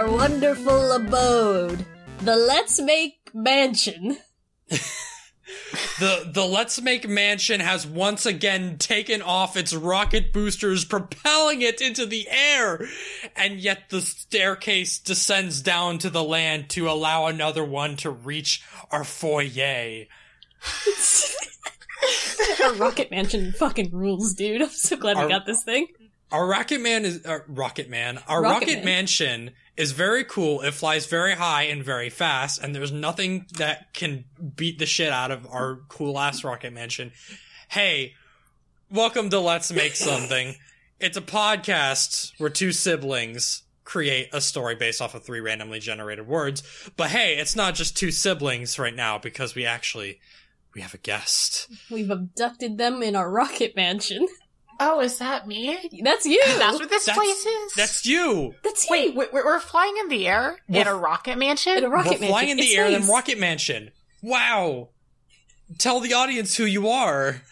our wonderful abode, the Let's Make Mansion. The the Let's Make Mansion has once again taken off its rocket boosters, propelling it into the air, and yet the staircase descends down to the land to allow another one to reach our foyer. our Rocket Mansion fucking rules, dude. I'm so glad Our- we got this thing. Our Rocket Man is uh, Rocket Man. Our Rocket Rocket, Man. Mansion is very cool. It flies very high and very fast, and there's nothing that can beat the shit out of our cool ass Rocket Mansion. Hey, welcome to Let's Make Something. it's a podcast where two siblings create a story based off of three randomly generated words. But hey, it's not just two siblings right now because we actually we have a guest. We've abducted them in our Rocket Mansion. Oh, is that me? That's you. That's what this That's- place is? That's you. That's you. Wait, we're, we're flying in the air in a rocket mansion? in a Rocket We're Mansion. flying in the It's air in nice. a rocket mansion. Wow. Tell the audience who you are.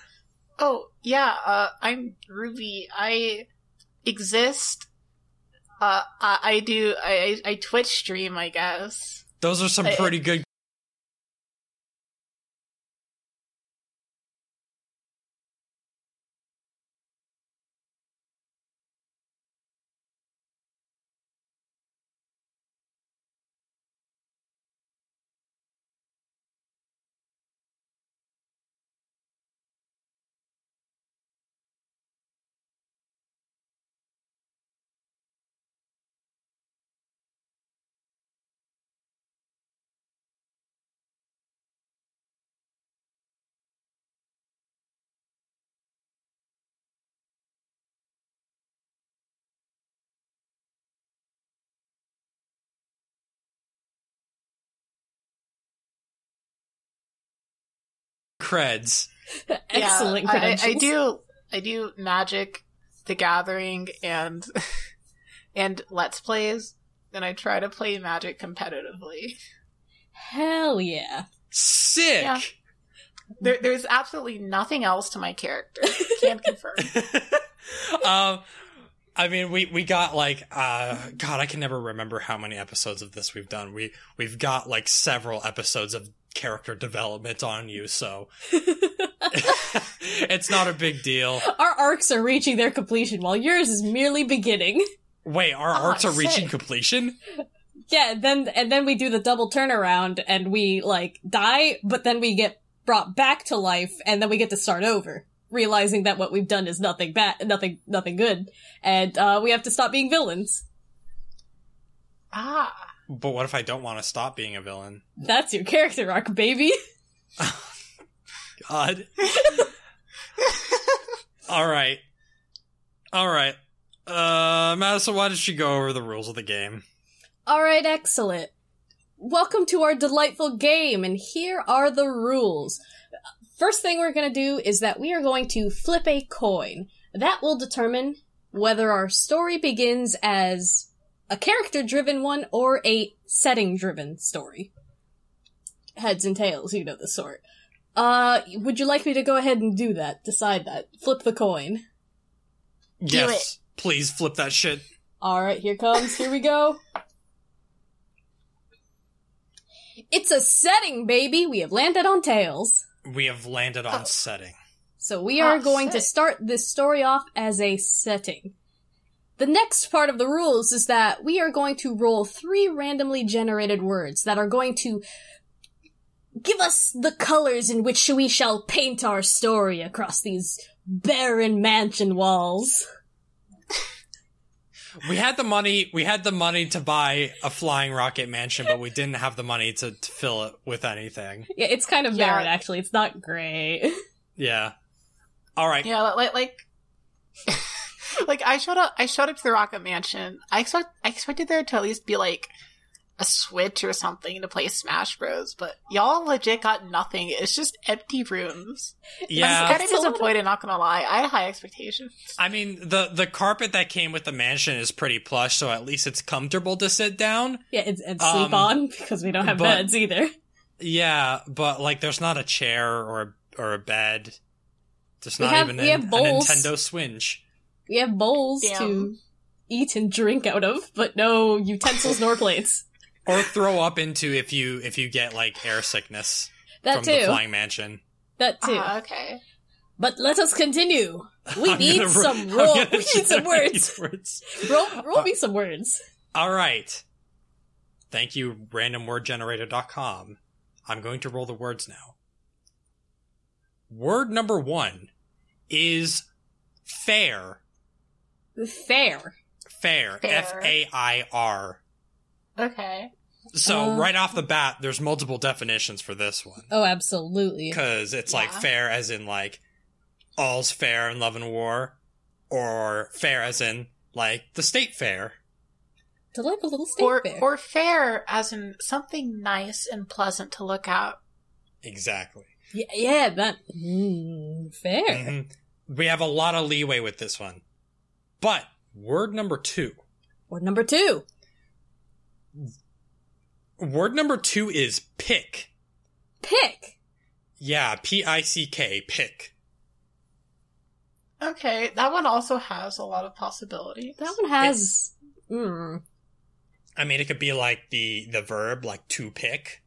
oh, yeah, uh, I'm Ruby. I exist. Uh, I, I do, I, I I Twitch stream, I guess. Those are some I- pretty good. Creds. Excellent Yeah, I- I, credentials. I, do, I do Magic, The Gathering, and, and Let's Plays. And I try to play Magic competitively. Hell yeah. Sick. Yeah. There, there's absolutely nothing else to my character. Can't confirm. um, I mean, we we got like, uh, God, I can never remember how many episodes of this we've done. We we've got like several episodes of character development on you, so it's not a big deal. Our arcs are reaching their completion while yours is merely beginning. Wait, our Ah, arcs are reaching completion. Yeah, then and then we do the double turnaround and we like die, but then we get brought back to life and then we get to start over, realizing that what we've done is nothing bad, nothing nothing good, and uh, we have to stop being villains. Ah. But what if I don't want to stop being a villain? That's your character arc, baby. God. All right. All right. Uh, Madison, why don't you go over the rules of the game? All right, excellent. Welcome to our delightful game, and here are the rules. First thing we're going to do is that we are going to flip a coin. That will determine whether our story begins as a character driven one or a setting driven story. Heads and tails, you know the sort. Uh, would you like me to go ahead and do that? Decide that. Flip the coin. yes. Please flip that shit. Alright, here comes. Here we go. It's a setting, baby! We have landed on tails. We have landed on Oh. setting. So we are Ah, going to start this story off as a setting. The next part of the rules is that we are going to roll three randomly generated words that are going to give us the colors in which we shall paint our story across these barren mansion walls. We had the money. We had the money to buy a flying rocket mansion, but we didn't have the money to, to fill it with anything. Yeah, it's kind of Yeah. barren, actually. It's not great. Yeah. All right. Yeah, like like like I showed up I showed up to the Rocket Mansion. I expect I expected there to at least be like a switch or something to play Smash Bros, but y'all legit got nothing. It's just empty rooms. I'm Yeah. kind of It's disappointed, not gonna lie. I had high expectations. I mean, the the carpet that came with the mansion is pretty plush, so at least it's comfortable to sit down. Yeah, and, and sleep Um, on because we don't have but- beds either. Yeah, but like, there's not a chair or or a bed. There's We not have- even we an, have a. Nintendo Switch. We have bowls Damn. to eat and drink out of, but no utensils nor plates. Or throw up into if you if you get like air sickness That from the flying mansion. That too. Ah, okay. but let us continue. We I'm need gonna ro- some I'm roll. We need some words. words. Roll, roll me some words. All right. Thank you, randomwordgenerator.com. I'm going to roll the words now. Word number one is fair. Fair. Fair. Fair. F A I R. Okay. So, Uh, right off the bat, there's multiple definitions for this one. Oh, absolutely. Because it's like fair as in like all's fair in love and war, or fair as in like the state fair. Delightful little state Or fair. or fair as in something nice and pleasant to look at. Exactly. yeah, yeah, that mm, fair. Mhm. We have a lot of leeway with this one. But word number two. Word number two. Word number two is pick. Pick. Yeah, P I C K, pick. Okay, that one also has a lot of possibilities. That one has. Mm, I mean, it could be like the the verb, like to pick,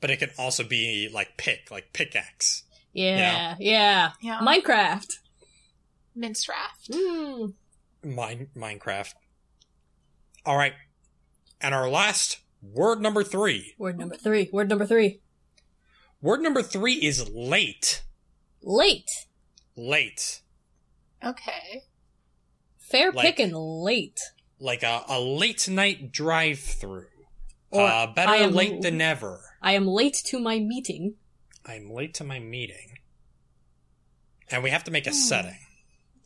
but it could also be like pick, like pickaxe. yeah, yeah. Yeah. Minecraft. Minstraft. Mm. Mine, Minecraft. All right, and our last word number three. Word number three. Word number three. Word number three is late. Late. Late, Okay. Fair Like- pickin' late. like a, a late night drive through. Or Uh, better I am- late than never. I am late to my meeting. I'm late to my meeting. And we have to make a Hmm. setting.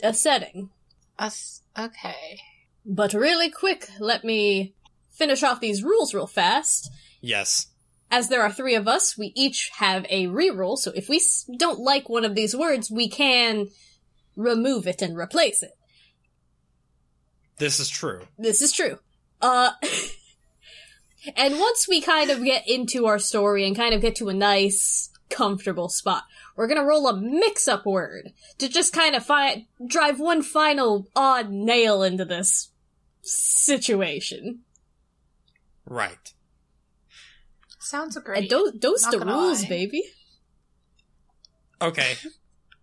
A setting. Us. Okay. But really quick, let me finish off these rules real fast. Yes. As there are three of us, we each have a reroll, so if we don't like one of these words, we can remove it and replace it. This is true. This is true. Uh, and once we kind of get into our story and kind of get to a nice, comfortable spot, we're gonna roll a mix-up word to just kind of fi- drive one final odd nail into this situation. Right. Sounds great. And those, those Not the rules, lie. baby. Okay.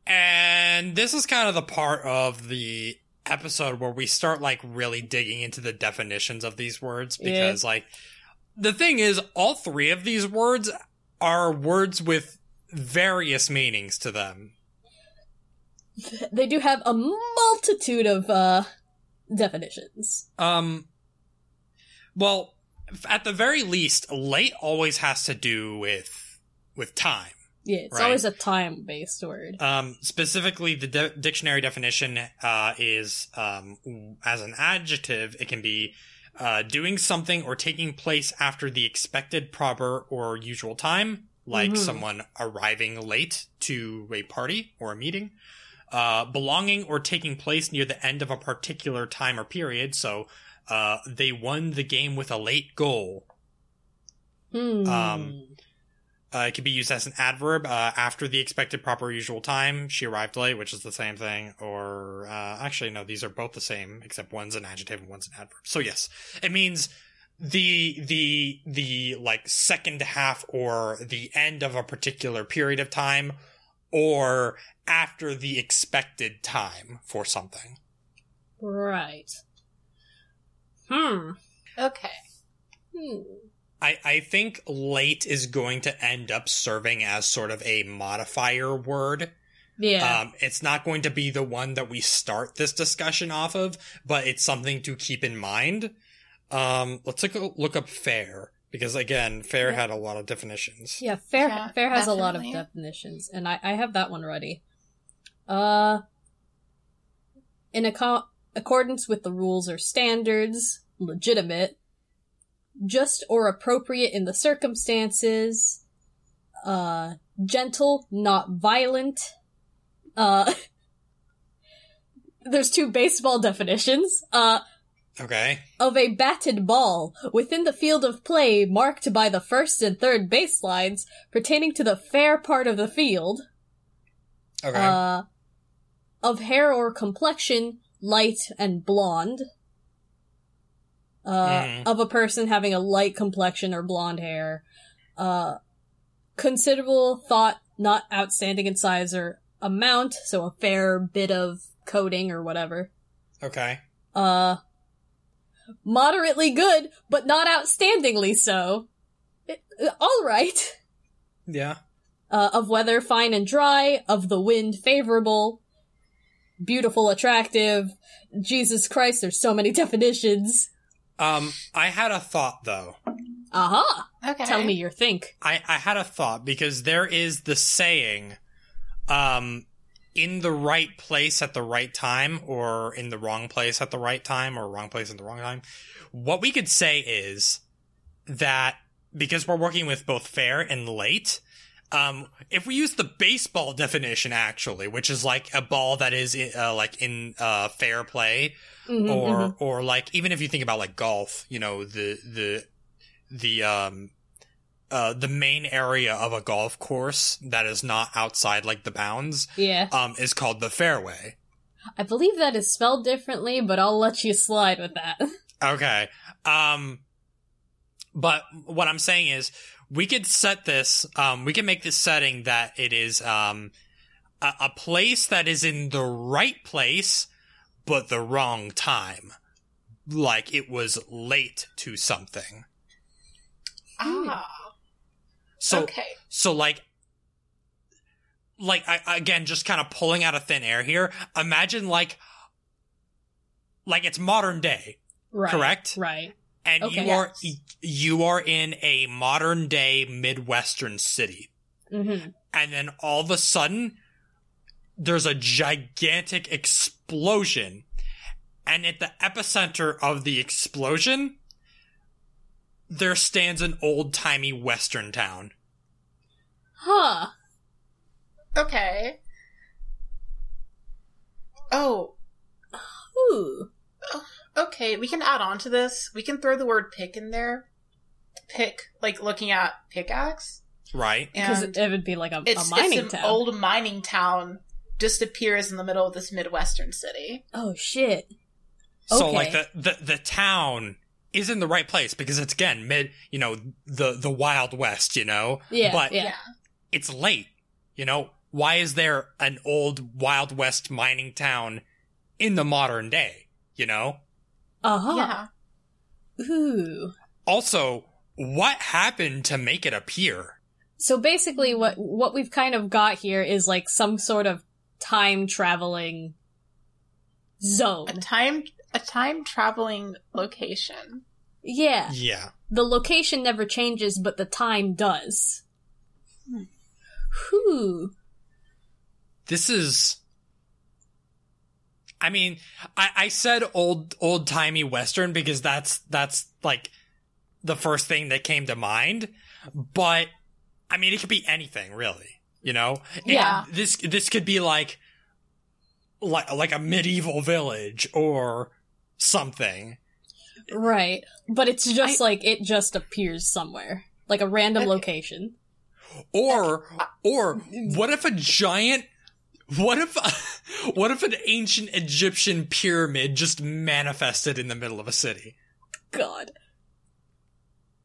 and this is kind of the part of the episode where we start like really digging into the definitions of these words Yeah. because like the thing is all three of these words are words with various meanings to them. They do have a multitude of, uh, definitions. Um well, at the very least, late always has to do with with time. Yeah, it's Right. always a time-based word. Um, specifically, the de- dictionary definition uh, is um, as an adjective, it can be uh, doing something or taking place after the expected, proper, or usual time, like Mhm. someone arriving late to a party or a meeting. Uh, belonging or taking place near the end of a particular time or period. So uh, they won the game with a late goal. Hmm. um, Uh, it could be used as an adverb uh, after the expected proper usual time. She arrived late, which is the same thing. Or uh, actually, no, these are both the same, except one's an adjective and one's an adverb. So yes, it means the the the like second half or the end of a particular period of time, or after the expected time for something. right. Hmm. Okay. Hmm. I, I think late is going to end up serving as sort of a modifier word. Yeah. Um, it's not going to be the one that we start this discussion off of, but it's something to keep in mind. Um, let's take a look up fair because again, fair Yeah. had a lot of definitions. Yeah, fair Yeah, fair has a lot of definitions, and I, I have that one ready. Uh, in acco- accordance with the rules or standards, legitimate, just or appropriate in the circumstances, uh, gentle, not violent. Uh, there's two baseball definitions. Uh, Okay. of a batted ball within the field of play marked by the first and third baselines pertaining to the fair part of the field, Okay. uh, of hair or complexion light and blonde, uh, Mhm. of a person having a light complexion or blonde hair, uh, considerable thought, not outstanding in size or amount, so a fair bit of coating or whatever. Okay. Uh, moderately good, but not outstandingly so. It- all right. Yeah. Uh, of weather fine and dry, of the wind favorable, beautiful, attractive. Jesus Christ, there's so many definitions. Um, I had a thought though. Aha! Okay. Tell me your think. I, I had a thought because there is the saying, um, in the right place at the right time, or in the wrong place at the right time, or wrong place at the wrong time. What we could say is that because we're working with both fair and late, um, if we use the baseball definition actually, which is like a ball that is uh, like in uh, fair play, Mhm, or mhm. or like even if you think about like golf, you know the the the um uh the main area of a golf course that is not outside like the bounds yeah, um is called the fairway. I believe that is spelled differently, but I'll let you slide with that. Okay. Um but what I'm saying is we could set this um we can make this setting that it is um a, a place that is in the right place but the wrong time. Like it was late to something. Ah. So okay. so like like I, again just kind of pulling out of thin air here. Imagine like like it's modern day right. Correct? Right. and Okay. you are Yes. you are in a modern day midwestern city. hmm And then all of a sudden there's a gigantic explosion. And at the epicenter of the explosion there stands an old-timey western town. Huh. Okay. Oh, Ooh. okay. We can add on to this. We can throw the word pick in there. Pick, like looking at pickaxe. Right? Because And it would be like a, a it's, mining it's an town. old mining town just appears in the middle of this midwestern city. oh shit. So Okay. like the, the the town is in the right place because it's again mid, you know, the the Wild West, you know. Yeah. But yeah. it's late, you know. Why is there an old Wild West mining town in the modern day? You know. Uh huh. Yeah. Ooh. Also, what happened to make it appear? So basically, what what we've kind of got here is like some sort of time traveling zone. A time a time traveling location. Yeah. Yeah. The location never changes, but the time does. Hmm. Whew. This is. I mean, I, I said old old timey western because that's that's like the first thing that came to mind. But I mean, it could be anything really. You know, It- Yeah. this this could be like like like a medieval village or something. Right. But it's just I- like it just appears somewhere. Like a random Okay. location. Or or what if a giant what if what if an ancient Egyptian pyramid just manifested in the middle of a city? God.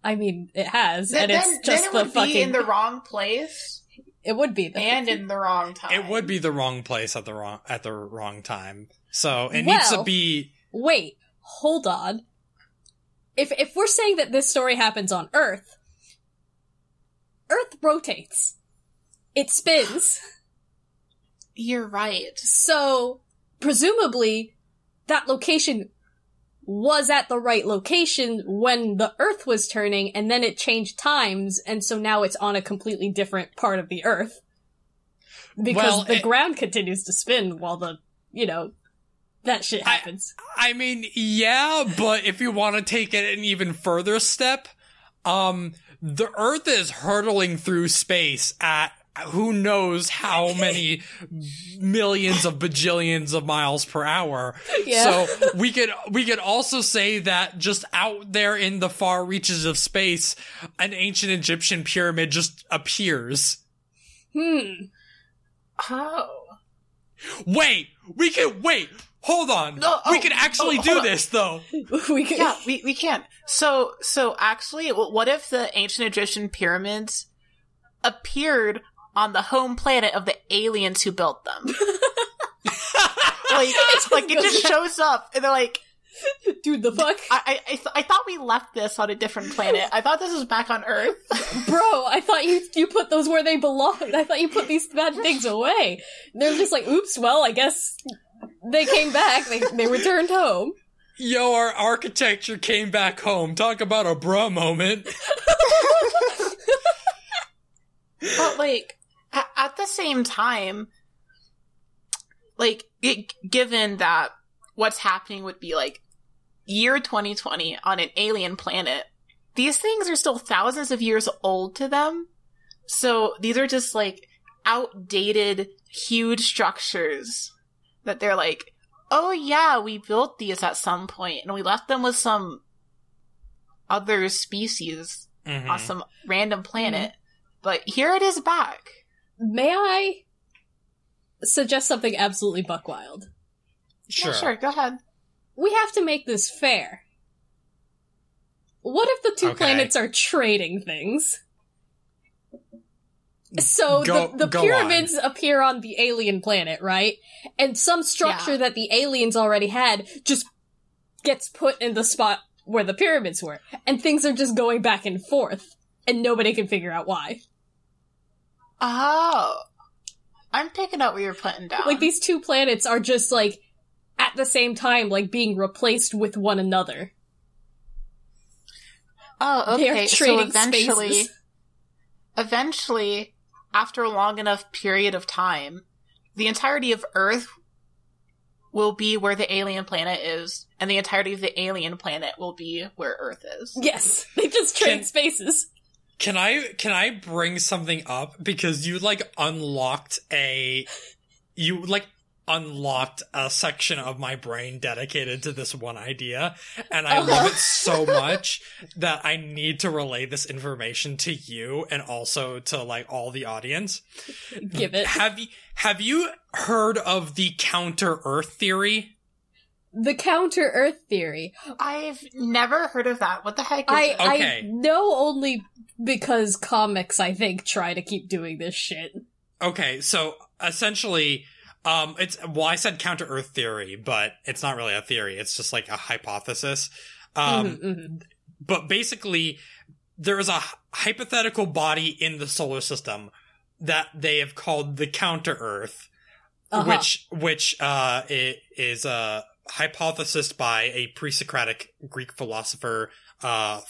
I mean, it has, Then, and it's then, just then it the would fucking. be in the wrong place it would be the and in the wrong time. It would be the wrong place at the wrong at the wrong time. So it needs to be Wait, hold on. If if we're saying that this story happens on Earth, Earth rotates. It spins. You're right. So presumably that location was at the right location when the Earth was turning and then it changed times and so now it's on a completely different part of the Earth. Because Well, the it- ground continues to spin while the, you know, that shit I- happens. I mean, yeah, but if you want to take it an even further step, um, the Earth is hurtling through space at who knows how many millions of bajillions of miles per hour. Yeah. So we could we could also say that just out there in the far reaches of space, an ancient Egyptian pyramid just appears. hmm. Oh. Wait, we could wait. hold on. No, we oh, can actually oh, do on. this though. we could, yeah, we, we can. So so actually, what if the ancient Egyptian pyramids appeared on the home planet of the aliens who built them? like like it just shows up, and they're like, dude, the fuck, I I, I, th- I thought we left this on a different planet. I thought this was back on Earth. bro. I thought you you put those where they belonged. I thought you put these bad things away. They're just like, oops. Well, I guess they came back. They they returned home. Yo, our architecture came back home. Talk about a bruh moment. but like at, at the same time like it, given that what's happening would be like year 2020 on an alien planet these things are still thousands of years old to them. So these are just like outdated huge structures that they're like oh yeah we built these at some point and we left them with some other species Mhm. on some random planet but here it is back May I suggest something absolutely buck wild? Sure. Yeah, sure, go ahead. We have to make this fair. What if the two Okay. planets are trading things? Mm, so Go- the, the go pyramids appear on the alien planet, right? And some structure Yeah. that the aliens already had just gets put in the spot where the pyramids were. And things are just going back and forth. And nobody can figure out why. Oh. I'm picking up what you're putting down. Like these two planets are just like at the same time like being replaced with one another. oh, They okay. are So trading eventually, spaces. eventually, after a long enough period of time, the entirety of Earth will be where the alien planet is, and the entirety of the alien planet will be where Earth is. Yes, they just trade spaces. Can I can I bring something up because you like unlocked a you like unlocked a section of my brain dedicated to this one idea and I love it uh-huh. so much that I need to relay this information to you and also to like all the audience. Give it. Have you have you heard of the counter earth theory? The counter Earth theory. I've never heard of that. What the heck is I it? I know only because comics I think try to keep doing this shit. Okay, so essentially, um, it's well, I said counter Earth theory, but it's not really a theory. It's just like a hypothesis. Um, Mhm, mhm. but basically, there is a hypothetical body in the solar system that they have called the counter Earth, Uh-huh. which which uh i- is a hypothesis by a pre-Socratic Greek philosopher, uh,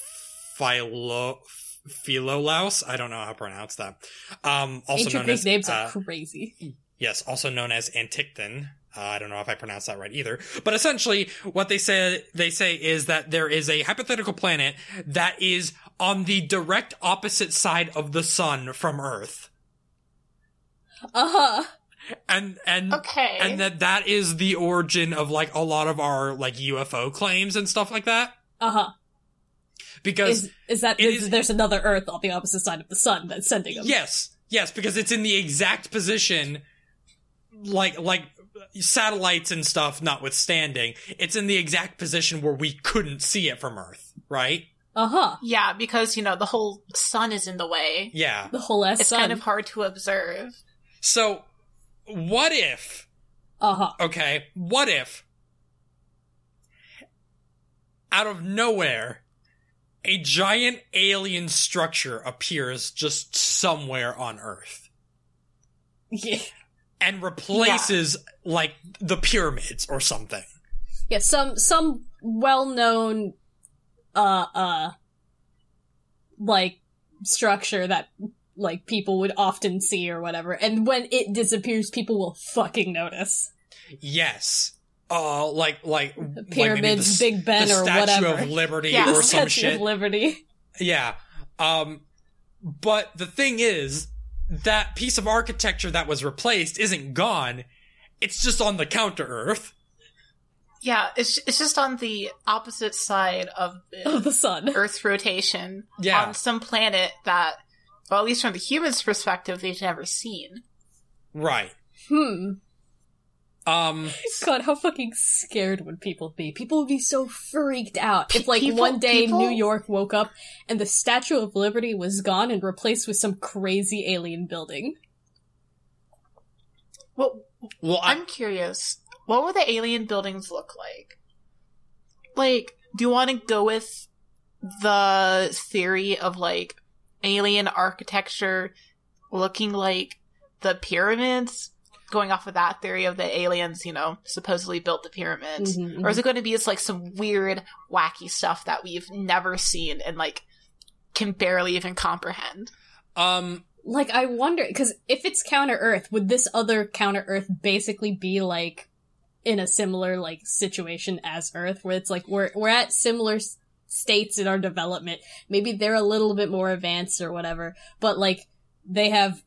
Philo. Philolaus, I don't know how to pronounce that. Um, also Ancient known Greek as names uh, are crazy. Yes, also known as Antichthon. Uh, I don't know if I pronounced that right either. But essentially, what they say they say is that there is a hypothetical planet that is on the direct opposite side of the sun from Earth, Uh huh. And and Okay. and that that is the origin of like a lot of our like UFO claims and stuff like that. Uh huh. Because Is is that there's, is- there's another Earth on the opposite side of the sun that's sending them? yes, yes, because it's in the exact position, like like satellites and stuff notwithstanding, it's in the exact position where we couldn't see it from Earth, right? Uh huh. yeah, because, you know, the whole sun is in the way. Yeah. The whole ass It's sun. kind of hard to observe. So, what if? uh huh. Okay, what if? Out of nowhere, a giant alien structure appears just somewhere on Earth Yeah. and replaces like the pyramids or something. Yeah. Some some well known, uh uh, like structure that like people would often see or whatever, and when it disappears, people will fucking notice. Yes. Uh, like like like maybe Pyramids, the, Big Ben, the or Statue whatever. of Liberty Yeah. the or some Statue shit. of Liberty. Yeah. Um, but the thing is, that piece of architecture that was replaced isn't gone. It's just on the counter Earth. Yeah, it's it's just on the opposite side of the of the sun. Earth's rotation Yeah. on some planet that, well, at least from the humans' perspective, they've never seen. Right. Hmm. Um, God, how fucking scared would people be? People would be so freaked out if, like, People- one day people- New York woke up and the Statue of Liberty was gone and replaced with some crazy alien building. Well, well, I, I'm curious. What would the alien buildings look like? Like, do you want to go with the theory of like alien architecture looking like the pyramids? Going off of that theory of the aliens, you know, supposedly built the pyramids. Mhm, Or is it going to be just like some weird, wacky stuff that we've never seen and like can barely even comprehend? um, Like, I wonder, because if it's Counter Earth, would this other Counter Earth basically be like in a similar like situation as Earth, where it's like we're we're at similar s- states in our development. Maybe they're a little bit more advanced or whatever, but like they have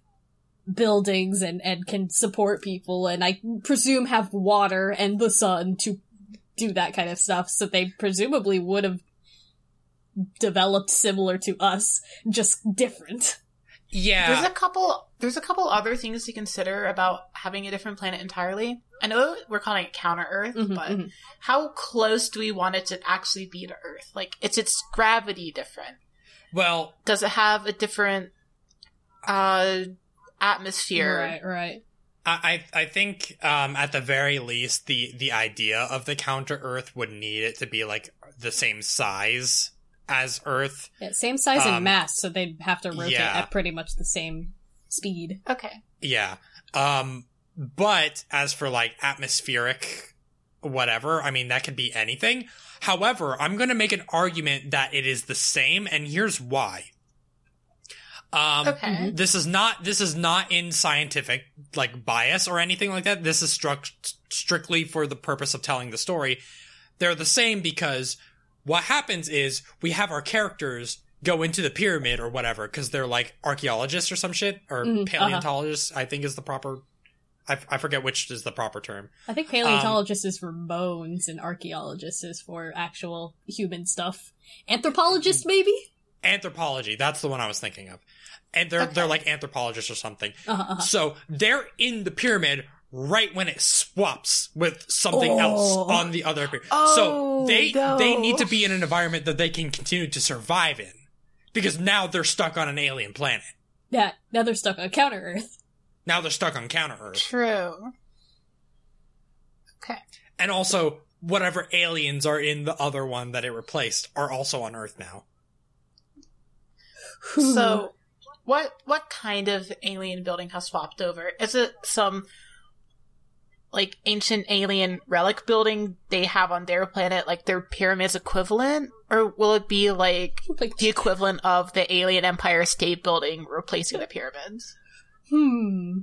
buildings and and can support people, and I presume have water and the sun to do that kind of stuff. So they presumably would have developed similar to us, just different. yeah. There's a couple. There's a couple other things to consider about having a different planet entirely. I know we're calling it counter Earth, Mhm, but mhm. how close do we want it to actually be to Earth? Like, is its gravity different? well, Does it have a different uh atmosphere? Right, right. I I I think um at the very least the the idea of the counter Earth would need it to be like the same size as Earth. Yeah, same size and Um, mass, so they'd have to rotate yeah. at pretty much the same speed. Okay. Yeah. Um but as for like atmospheric whatever, I mean that could be anything. However, I'm going to make an argument that it is the same and here's why. Um Okay. this is not this is not in scientific like bias or anything like that. This is struck strictly for the purpose of telling the story. They're the same because what happens is we have our characters go into the pyramid or whatever because they're like archaeologists or some shit or Mhm, uh-huh. paleontologists. I think is the proper. I, I forget which is the proper term. I think paleontologist is for bones and archaeologist is for actual human stuff. Anthropologist, maybe? Anthropology. That's the one I was thinking of. And they're Okay. they're like anthropologists or something. Uh-huh, uh-huh. So they're in the pyramid right when it swaps with something Oh. else on the other pyramid. Oh, so they no. they need to be in an environment that they can continue to survive in. Because now they're stuck on an alien planet. Yeah, now they're stuck on counter Earth. Now they're stuck on counter Earth. True. Okay. And also whatever aliens are in the other one that it replaced are also on Earth now. So, what what kind of alien building has swapped over? Is it some like ancient alien relic building they have on their planet, like their pyramids equivalent, or will it be like like, the equivalent of the alien Empire State Building replacing the pyramids? Hmm.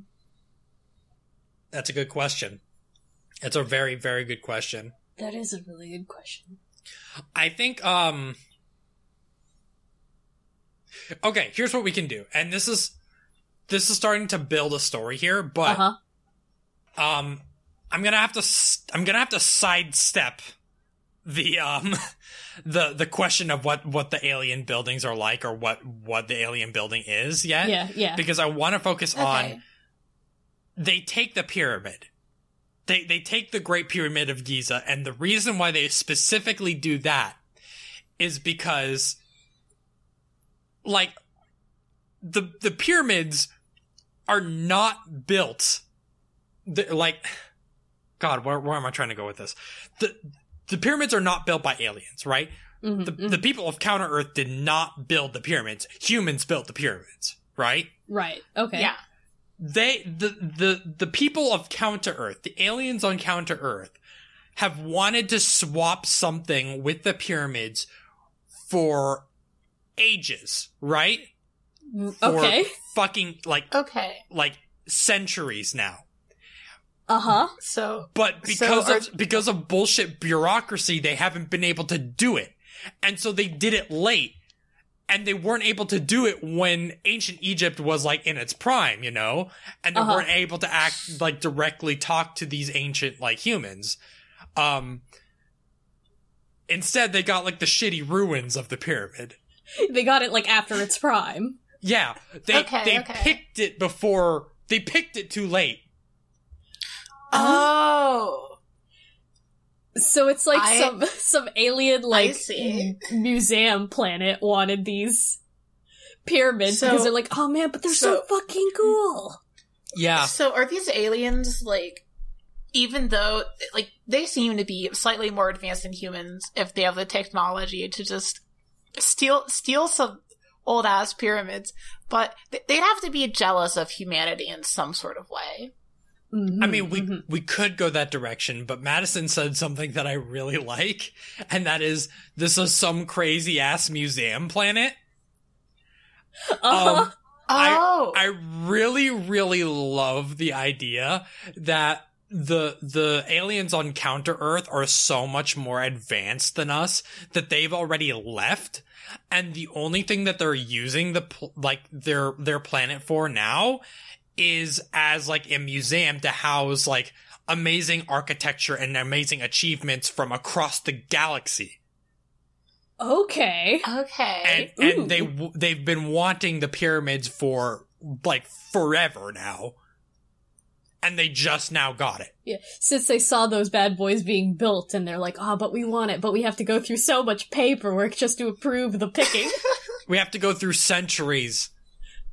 That's a good question. It's a very, very good question. That is a really good question. I think um Okay, here's what we can do. And this is this is starting to build a story here, but Uh-huh. um I'm going to have to I'm going to have to sidestep the um the the question of what what the alien buildings are like or what what the alien building is yet Yeah, yeah. because I want to focus Okay. on they take the pyramid. They they take the Great Pyramid of Giza, and the reason why they specifically do that is because, like, the the pyramids are not built. they're like, God, where where am I trying to go with this? The the pyramids are not built by aliens, right? Mhm, The mhm. the people of Counter Earth did not build the pyramids. Humans built the pyramids, right? right. Okay. Yeah. they the the the people of counter earth the aliens on counter earth have wanted to swap something with the pyramids for ages right Mm, for Okay. fucking like Okay. like centuries now Uh-huh. So but because So are- of because of bullshit bureaucracy they haven't been able to do it and so they did it late and they weren't able to do it when ancient Egypt was like in its prime, you know, and they Uh-huh. weren't able to act like directly talk to these ancient like humans. Um, instead, they got like the shitty ruins of the pyramid. They got it like after its prime. Yeah, they Okay, they okay. picked it before they picked it too late. Oh. So it's like I- some some alien like museum planet wanted these pyramids So- because they're like, oh man, but they're so, so- fucking cool. Yeah. So are these aliens like even though like they seem to be slightly more advanced than humans if they have the technology to just steal steal some old ass pyramids, but they'd have to be jealous of humanity in some sort of way. Mhm, I mean, we mhm. we could go that direction, but Madison said something that I really like, and that is this is some crazy ass museum planet. Uh-huh. Um, I- Oh, I really, really love the idea that the the aliens on Counter Earth are so much more advanced than us that they've already left, and the only thing that they're using the like their their planet for now is as like a museum to house like amazing architecture and amazing achievements from across the galaxy okay. okay. and and they they've been wanting the pyramids for like forever now and they just now got it Yeah, since they saw those bad boys being built, and they're like, oh, but we want it, but we have to go through so much paperwork just to approve the picking. we have to go through centuries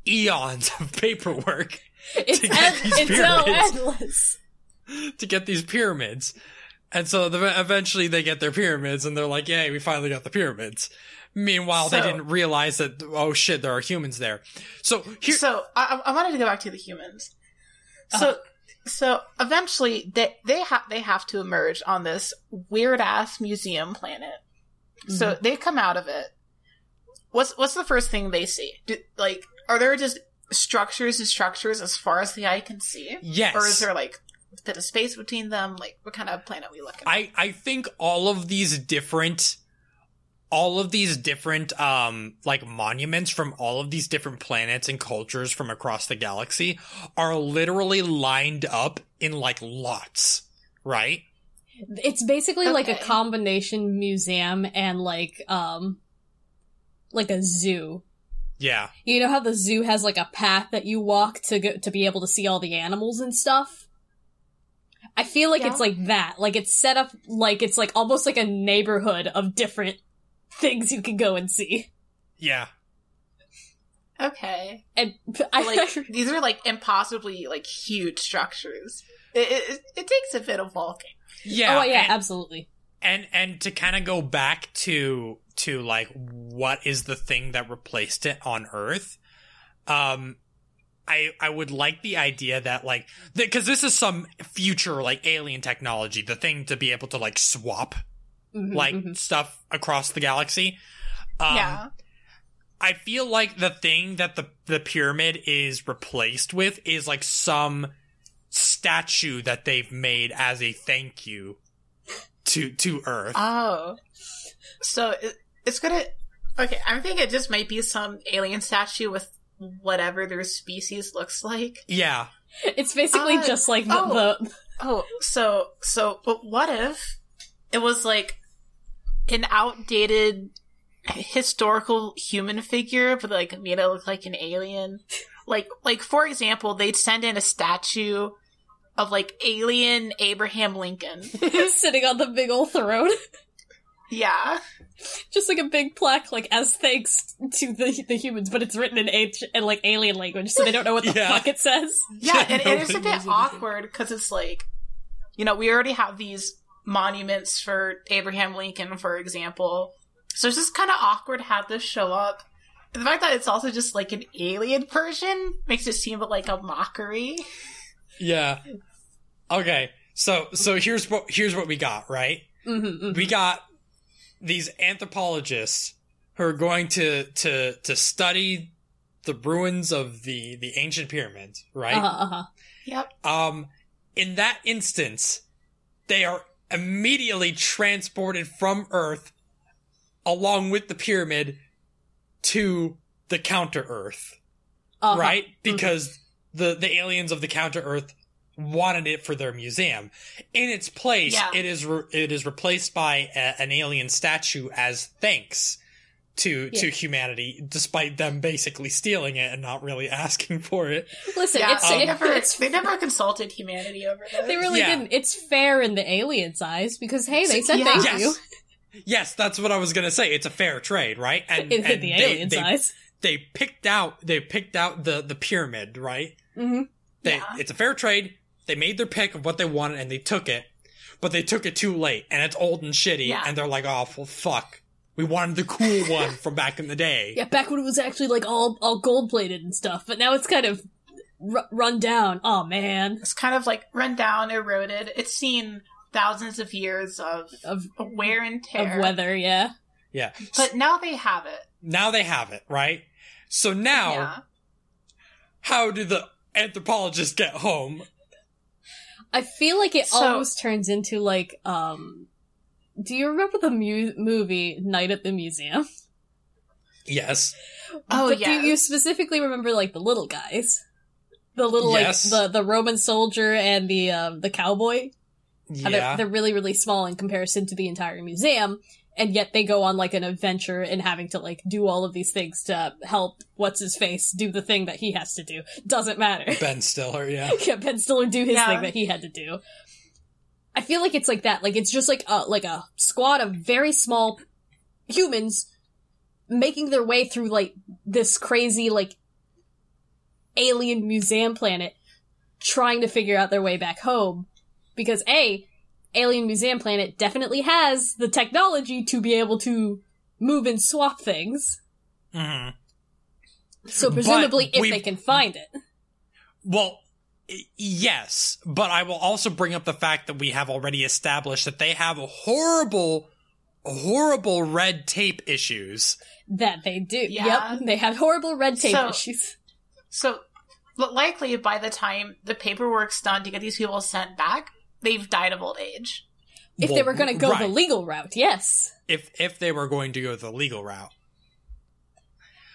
eons of paperwork it's To get these it's so endless. to get these pyramids and so the, eventually they get their pyramids and they're like yay we finally got the pyramids meanwhile they didn't realize that oh shit there are humans there so here so I, I wanted to go back to the humans. Uh-huh. So, so eventually they they have they have to emerge on this weird ass museum planet. So mm-hmm. they come out of it. What's what's the first thing they see? Do, like, are there just structures and structures as far as the eye can see, yes or is there like a bit of space between them? Like, what kind of planet are we looking? at? I I think all of these different all of these different um like monuments from all of these different planets and cultures from across the galaxy are literally lined up in like lots, right? It's basically like a combination museum and like um like a zoo. Yeah. You know how the zoo has like a path that you walk to go to be able to see all the animals and stuff? I feel like Yeah. it's like that. Like it's set up like it's like almost like a neighborhood of different things you can go and see. Yeah. okay, And I like these are like impossibly like huge structures. It, it, it takes a bit of walking. Yeah. Oh yeah, and- absolutely. And and to kind of go back to to like what is the thing that replaced it on earth um i i would like the idea that like because this is some future like alien technology the thing to be able to like swap Mhm, like mhm. stuff across the galaxy um yeah. I feel like the thing that the the pyramid is replaced with is like some statue that they've made as a thank you to to Earth. Oh, so it, it's gonna. Okay, I'm thinking it just might be some alien statue with whatever their species looks like. yeah. It's basically Uh, just like the, oh. the Oh, so so, but what if it was like an outdated historical human figure, but like made it look like an alien? Like, like for example, they'd send in a statue of like alien Abraham Lincoln. sitting on the big old throne. Yeah. just like a big plaque, like as thanks to the the humans, but it's written in H and like alien language, so they don't know what the Yeah. fuck it says. Yeah, and, and it's a bit knows what it awkward because it's like, you know, we already have these monuments for Abraham Lincoln, for example. So it's just kind of awkward to have this show up. And the fact that it's also just like an alien version makes it seem like a mockery. Yeah. Okay. So so here's what here's what we got, right? Mm-hmm, We got these anthropologists who are going to to to study the ruins of the the ancient pyramids, right? Uh-huh, uh-huh. Yep. Um, in that instance, they are immediately transported from Earth along with the pyramid to the counter Earth, Uh-huh. right? Because the, the aliens of the counter Earth wanted it for their museum. In its place, Yeah. it is re- it is replaced by a, an alien statue as thanks to to humanity, despite them basically stealing it and not really asking for it. Listen, yeah, it's, they never it's they never consulted humanity over this. they really Yeah. didn't. It's fair in the aliens' eyes because hey, they said Yeah. thank Yes. you Yes, that's what I was gonna say. It's a fair trade, right? And, in, in and the they, aliens' they, eyes. They picked out they picked out the the pyramid, right? hmm They Yeah. it's a fair trade. They made their pick of what they wanted and they took it, but they took it too late and it's old and shitty. Yeah. And they're like, oh well, fuck. We wanted the cool one from back in the day. Yeah, back when it was actually like all all gold plated and stuff, but now it's kind of r- run down. Oh man, It's kind of like run down, eroded. It's seen thousands of years of of wear and tear. of weather. Yeah, Yeah. But now they have it. now they have it, right? So now, Yeah. how do the anthropologists get home? I feel like it So- almost turns into like um. Do you remember the mu- movie Night at the Museum? Yes. Oh, but do you specifically remember like the little guys, the little Yes. like the the Roman soldier and the um the cowboy? How they're, they're really really small in comparison to the entire museum, and yet they go on like an adventure and having to like do all of these things to help what's his face do the thing that he has to do. Doesn't matter. Ben Stiller, yeah. yeah, Ben Stiller do his Yeah. thing that he had to do. I feel like it's like that. Like it's just like a like a squad of very small humans making their way through like this crazy like alien museum planet trying to figure out their way back home because a alien museum planet definitely has the technology to be able to move and swap things. Hmm so But presumably if they can find it. Well, yes, but I will also bring up the fact that we have already established that they have horrible, horrible red tape issues. that they do. Yeah. yep they have horrible red tape So- issues. So, li- likely by the time the paperwork's done to get these people sent back, they've died of old age. if they were going to go the legal route yes If if they were going to go the legal route,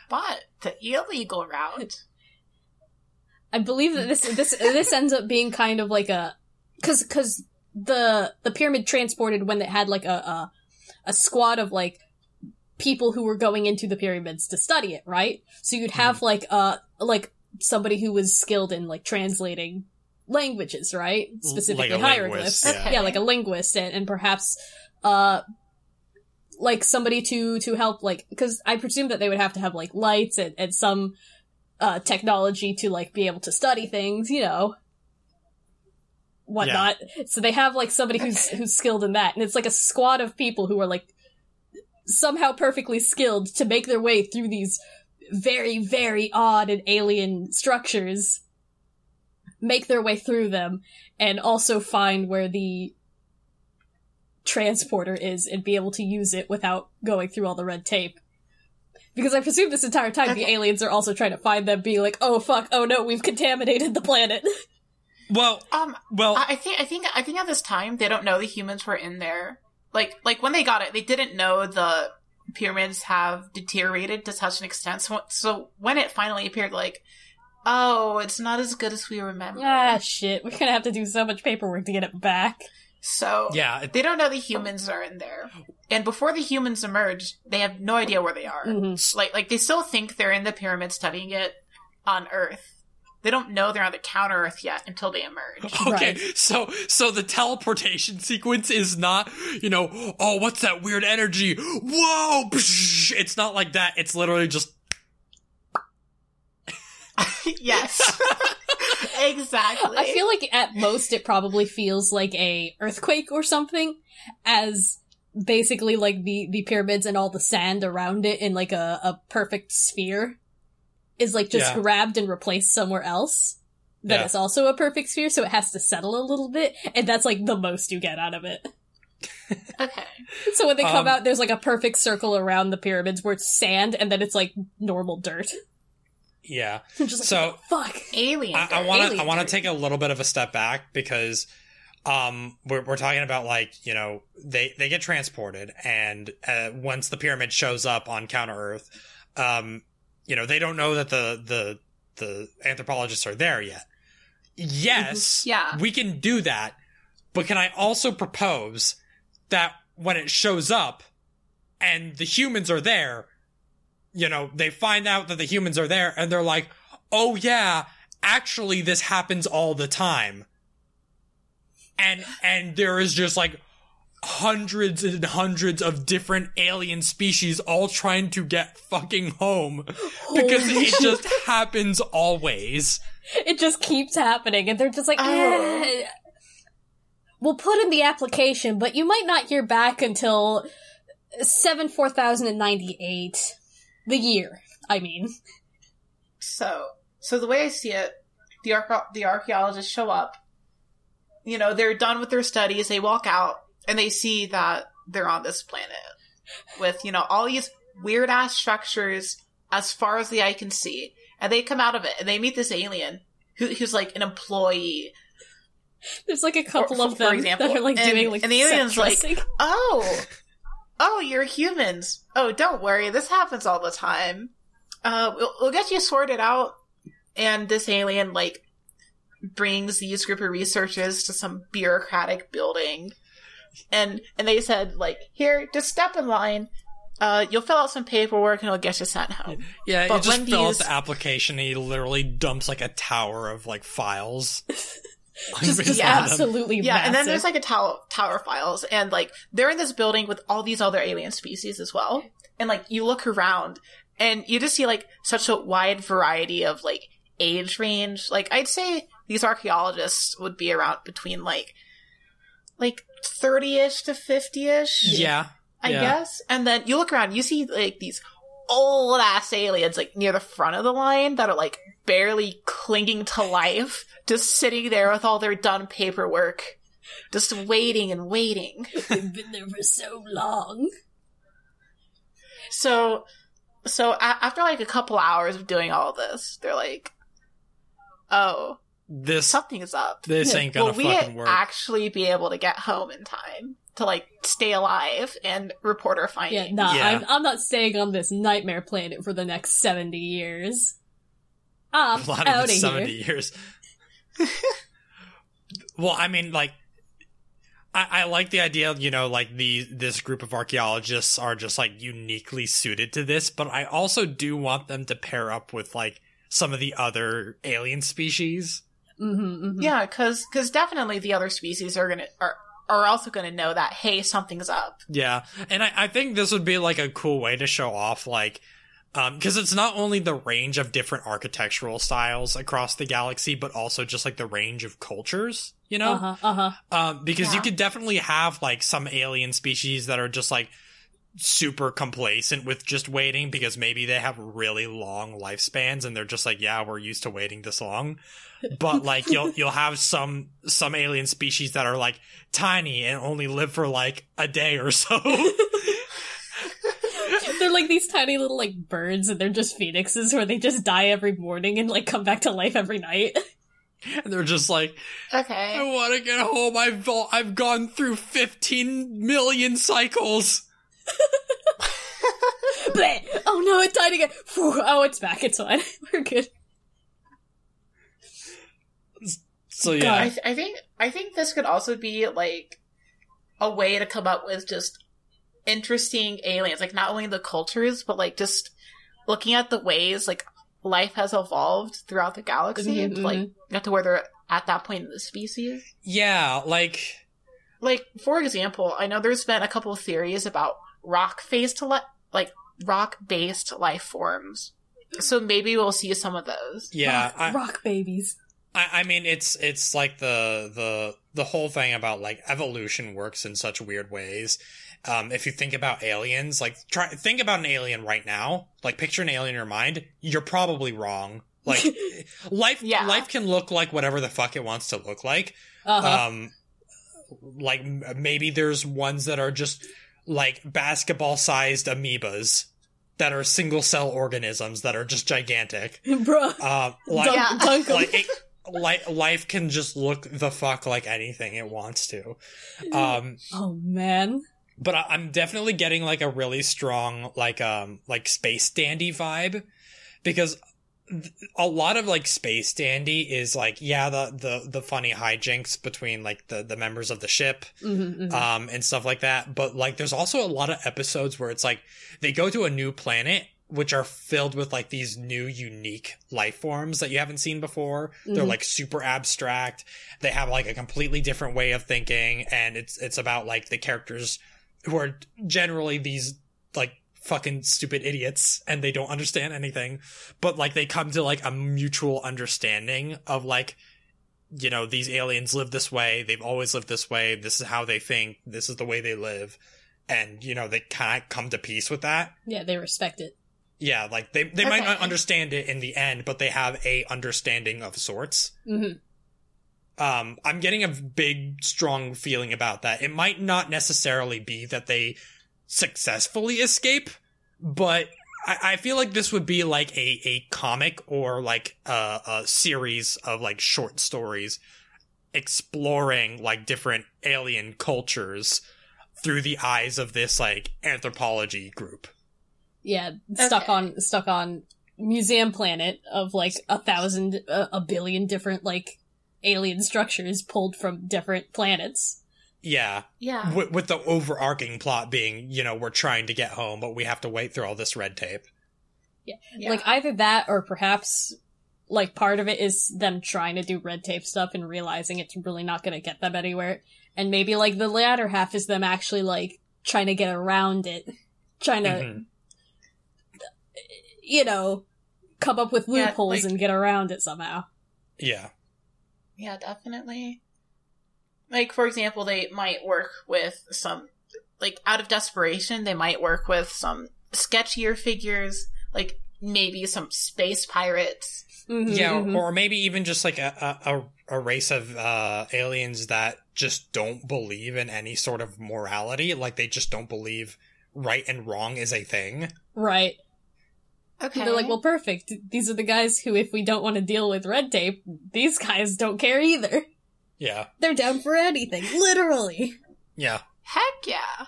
But the illegal route. I believe that this this this ends up being kind of like a because because the the pyramid transported when it had like a, a a squad of like people who were going into the pyramids to study it, right? So you'd have like uh like somebody who was skilled in like translating languages, right? Specifically Like hieroglyphs. yeah. yeah, like a linguist and, and perhaps uh like somebody to to help like because I presume that they would have to have like lights and, and some uh technology to like be able to study things, you know. Whatnot. So they have like somebody who's who's skilled in that, and it's like a squad of people who are like somehow perfectly skilled to make their way through these very, very odd and alien structures, make their way through them, and also find where the transporter is and be able to use it without going through all the red tape. Because I presume this entire time the aliens are also trying to find them, being like, oh fuck, oh no, we've contaminated the planet. well, Um, well, I I think I think I think at this time they don't know the humans were in there. Like like when they got it, they didn't know the pyramids have deteriorated to such an extent. So, so when it finally appeared, like, oh, it's not as good as we remember. ah, shit, we're gonna have to do so much paperwork to get it back. So yeah, it- they don't know the humans are in there, and before the humans emerge, they have no idea where they are. Mhm. Like like they still think they're in the pyramid studying it on Earth. They don't know they're on the counter Earth yet until they emerge. Okay, Right. so so the teleportation sequence is not, you know, oh, what's that weird energy? Whoa! It's not like that. It's literally just yes, exactly. I feel like at most it probably feels like a earthquake or something, as basically like the the pyramids and all the sand around it in like a a perfect sphere is like just Yeah. grabbed and replaced somewhere else. That Yeah. is also a perfect sphere, so it has to settle a little bit, and that's like the most you get out of it. okay. So when they come Um, out, there's like a perfect circle around the pyramids where it's sand, and then it's like normal dirt. Yeah. Just like, So- fuck. aliens. I, I want to I want to take a little bit of a step back because um we're we're talking about like you know they they get transported and uh, once the pyramid shows up on counter Earth, um you know they don't know that the the the anthropologists are there yet. Yes, Yeah. we can do that, but can I also propose that when it shows up and the humans are there, you know, they find out that the humans are there and they're like, oh yeah, actually this happens all the time. And, and there is just like hundreds and hundreds of different alien species all trying to get fucking home because Holy it just happens always. It just keeps happening, and they're just like, Oh. eh. We'll put in the application, but you might not hear back until 7 4098. The year, I mean. So, so the way I see it, the the archaeologists show up. You know, they're done with their studies. They walk out and they see that they're on this planet with you know all these weird ass structures as far as the eye can see. And they come out of it and they meet this alien who, who's like an employee. There's like a couple of for example, that are like and- doing like and the alien's like. Oh, oh, you're humans. Oh, don't worry. This happens all the time. Uh, we'll, we'll get you sorted out. And this alien, like, brings these group of researchers to some bureaucratic building. And, and they said, like, here, just step in line. Uh, you'll fill out some paperwork and it'll get you sent home. Yeah, But you just fill out the application and he literally dumps like a tower of like files. just, just Yeah. absolutely Yeah, and then there's like a tower tower files, and like they're in this building with all these other alien species as well. And like you look around, and you just see like such a wide variety of like age range. Like I'd say these archaeologists would be around between like like thirty ish to fifty ish. Yeah. I yeah. guess. And then you look around, you see like these old ass aliens like near the front of the line that are like barely clinging to life, just sitting there with all their done paperwork, just waiting and waiting. They've been there for so long. So, so a- after like a couple hours of doing all this, they're like, "Oh, This something is up. this ain't gonna Will we fucking work. actually be able to get home in time to like stay alive and report our Yeah, findings?" nah, Yeah. I'm, I'm not staying on this nightmare planet for the next 70 years. I'm a lot out of of it, here. 70 years. well, I mean, like, I, I like the idea, you know, like the this group of archaeologists are just like uniquely suited to this, but I also do want them to pair up with like some of the other alien species. Mm-hmm, mm-hmm. Yeah, because definitely the other species are gonna are are also gonna know that hey something's up. Yeah, and I, I think this would be like a cool way to show off like um because it's not only the range of different architectural styles across the galaxy, but also just like the range of cultures, you know? Uh-huh, uh-huh. Um, because you could definitely have like some alien species that are just like super complacent with just waiting because maybe they have really long lifespans and they're just like, yeah, we're used to waiting this long. But like you'll you'll have some some alien species that are like tiny and only live for like a day or so. They're like these tiny little like birds and they're just phoenixes where they just die every morning and like come back to life every night. and they're just like, okay, I want to get home. I've I've gone through 15 million cycles. Bleh! oh no, it died again. Phew, oh, it's back. It's fine. We're good. So I, yeah. th- I think I think this could also be like a way to come up with just interesting aliens, like not only the cultures, but like just looking at the ways like life has evolved throughout the galaxy, Mhm, and like get to where they're at that point in the species. Yeah, like like for example, I know there's been a couple of theories about rock based li- like rock based life forms. So maybe we'll see some of those. yeah, rock, I, rock babies. I, I mean, it's it's like the the the whole thing about like evolution works in such weird ways. Um, if you think about aliens, like try think about an alien right now, like picture an alien in your mind, you're probably wrong. Like life, Yeah. life can look like whatever the fuck it wants to look like. Uh-huh. Um, like maybe there's ones that are just like basketball sized amoebas that are single cell organisms that are just gigantic. Bro, Uh, like Yeah. Like it, li- life can just look the fuck like anything it wants to. Um, oh man. But I- I'm definitely getting like a really strong like um like space dandy vibe because a lot of like space dandy is like yeah the the the funny hijinks between like the the members of the ship Mm-hmm, mhm. um and stuff like that but like there's also a lot of episodes where it's like they go to a new planet which are filled with like these new unique life forms that you haven't seen before. They're Mhm. like super abstract. They have like a completely different way of thinking and it's it's about like the characters who are generally these like fucking stupid idiots and they don't understand anything, but like they come to like a mutual understanding of like you know, these aliens live this way, they've always lived this way, this is how they think, this is the way they live. And, you know, they kind of come to peace with that. Yeah, they respect it. Yeah, like they they might not understand it in the end, but they have a understanding of sorts. hmm Um, I'm getting a big, strong feeling about that. It might not necessarily be that they successfully escape, but I, I feel like this would be like a, a comic or like a, a series of like short stories exploring like different alien cultures through the eyes of this like anthropology group. Yeah, stuck Okay. on stuck on museum planet of like a thousand, uh, a billion different like alien structures pulled from different planets. Yeah, Yeah. with, with the overarching plot being, you know, we're trying to get home, but we have to wait through all this red tape. yeah. Like either that or perhaps like part of it is them trying to do red tape stuff and realizing it's really not going to get them anywhere. And maybe like the latter half is them actually like trying to get around it, trying to, Mhm. you know, come up with Yeah, loopholes like- and get around it somehow. Yeah. Yeah, definitely. Like, for example, they might work with some, like, out of desperation, they might work with some sketchier figures, like maybe some space pirates. Mhm, Yeah, mhm. or maybe even just like a, a, a- a race of uh, aliens that just don't believe in any sort of morality. Like they just don't believe right and wrong is a thing. right. Okay. They're like, well, perfect. These are the guys who, if we don't want to deal with red tape, these guys don't care either. Yeah. They're down for anything, literally. Yeah. heck yeah.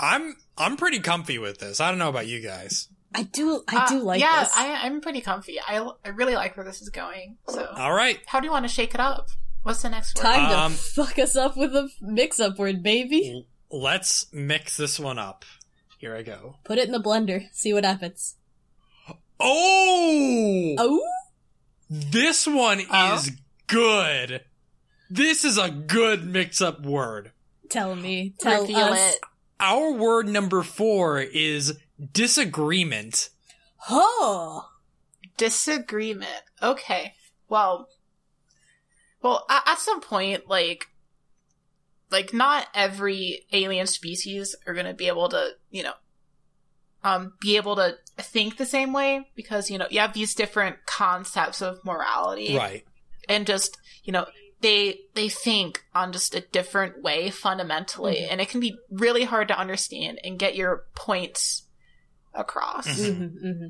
I'm I'm pretty comfy with this. I don't know about you guys. I do, I do Uh, like yeah, this. I, I'm pretty comfy. I, I really like where this is going. So, All right. how do you want to shake it up? What's the next word? Time Um, to fuck us up with a mix-up word, baby. L- Let's mix this one up. Here I go. Put it in the blender. See what happens. Oh! Oh, This one Oh? is good. This is a good mix up word. tell me, tell Reveal us. it. Our word number four is disagreement. Oh, Disagreement. Okay. Well, well, at some point, like, like not every alien species are going to be able to, you know, um, be able to think the same way because you know you have these different concepts of morality, Right. and just you know they they think on just a different way fundamentally, and it can be really hard to understand and get your points across. Mhm. hmm hmm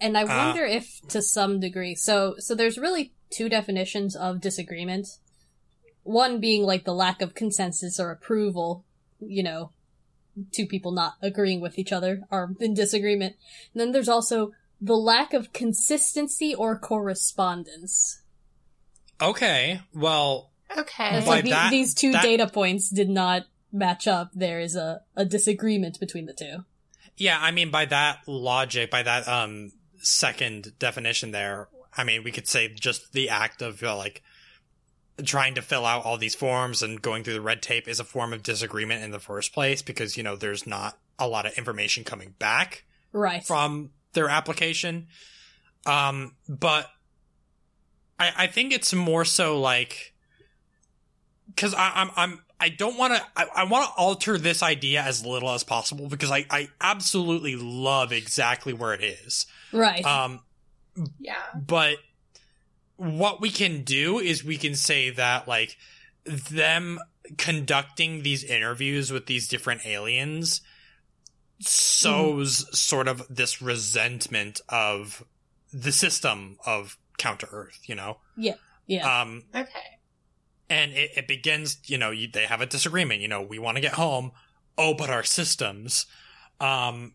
And I Uh, wonder if, to some degree, so so there's really two definitions of disagreement. One being like the lack of consensus or approval, you know, two people not agreeing with each other are in disagreement. And then there's also the lack of consistency or correspondence. Okay. Well, Okay. It's By like the- that- these two that- data points did not match up. There is a, a disagreement between the two. yeah, I mean, by that logic, by that, um, second definition there, I mean, we could say just the act of, uh, like, trying to fill out all these forms and going through the red tape is a form of disagreement in the first place because, you know, there's not a lot of information coming back. Right. from their application. Um, but I, I think it's more so like because I'm I'm I don't want to I, I want to alter this idea as little as possible because I I absolutely love exactly where it is. right. Um, yeah. but what we can do is we can say that like them conducting these interviews with these different aliens sows sort of this resentment of the system of counter earth you know yeah. Yeah. Um Okay. and it, it begins you know you, they have a disagreement you know we want to get home oh but our systems um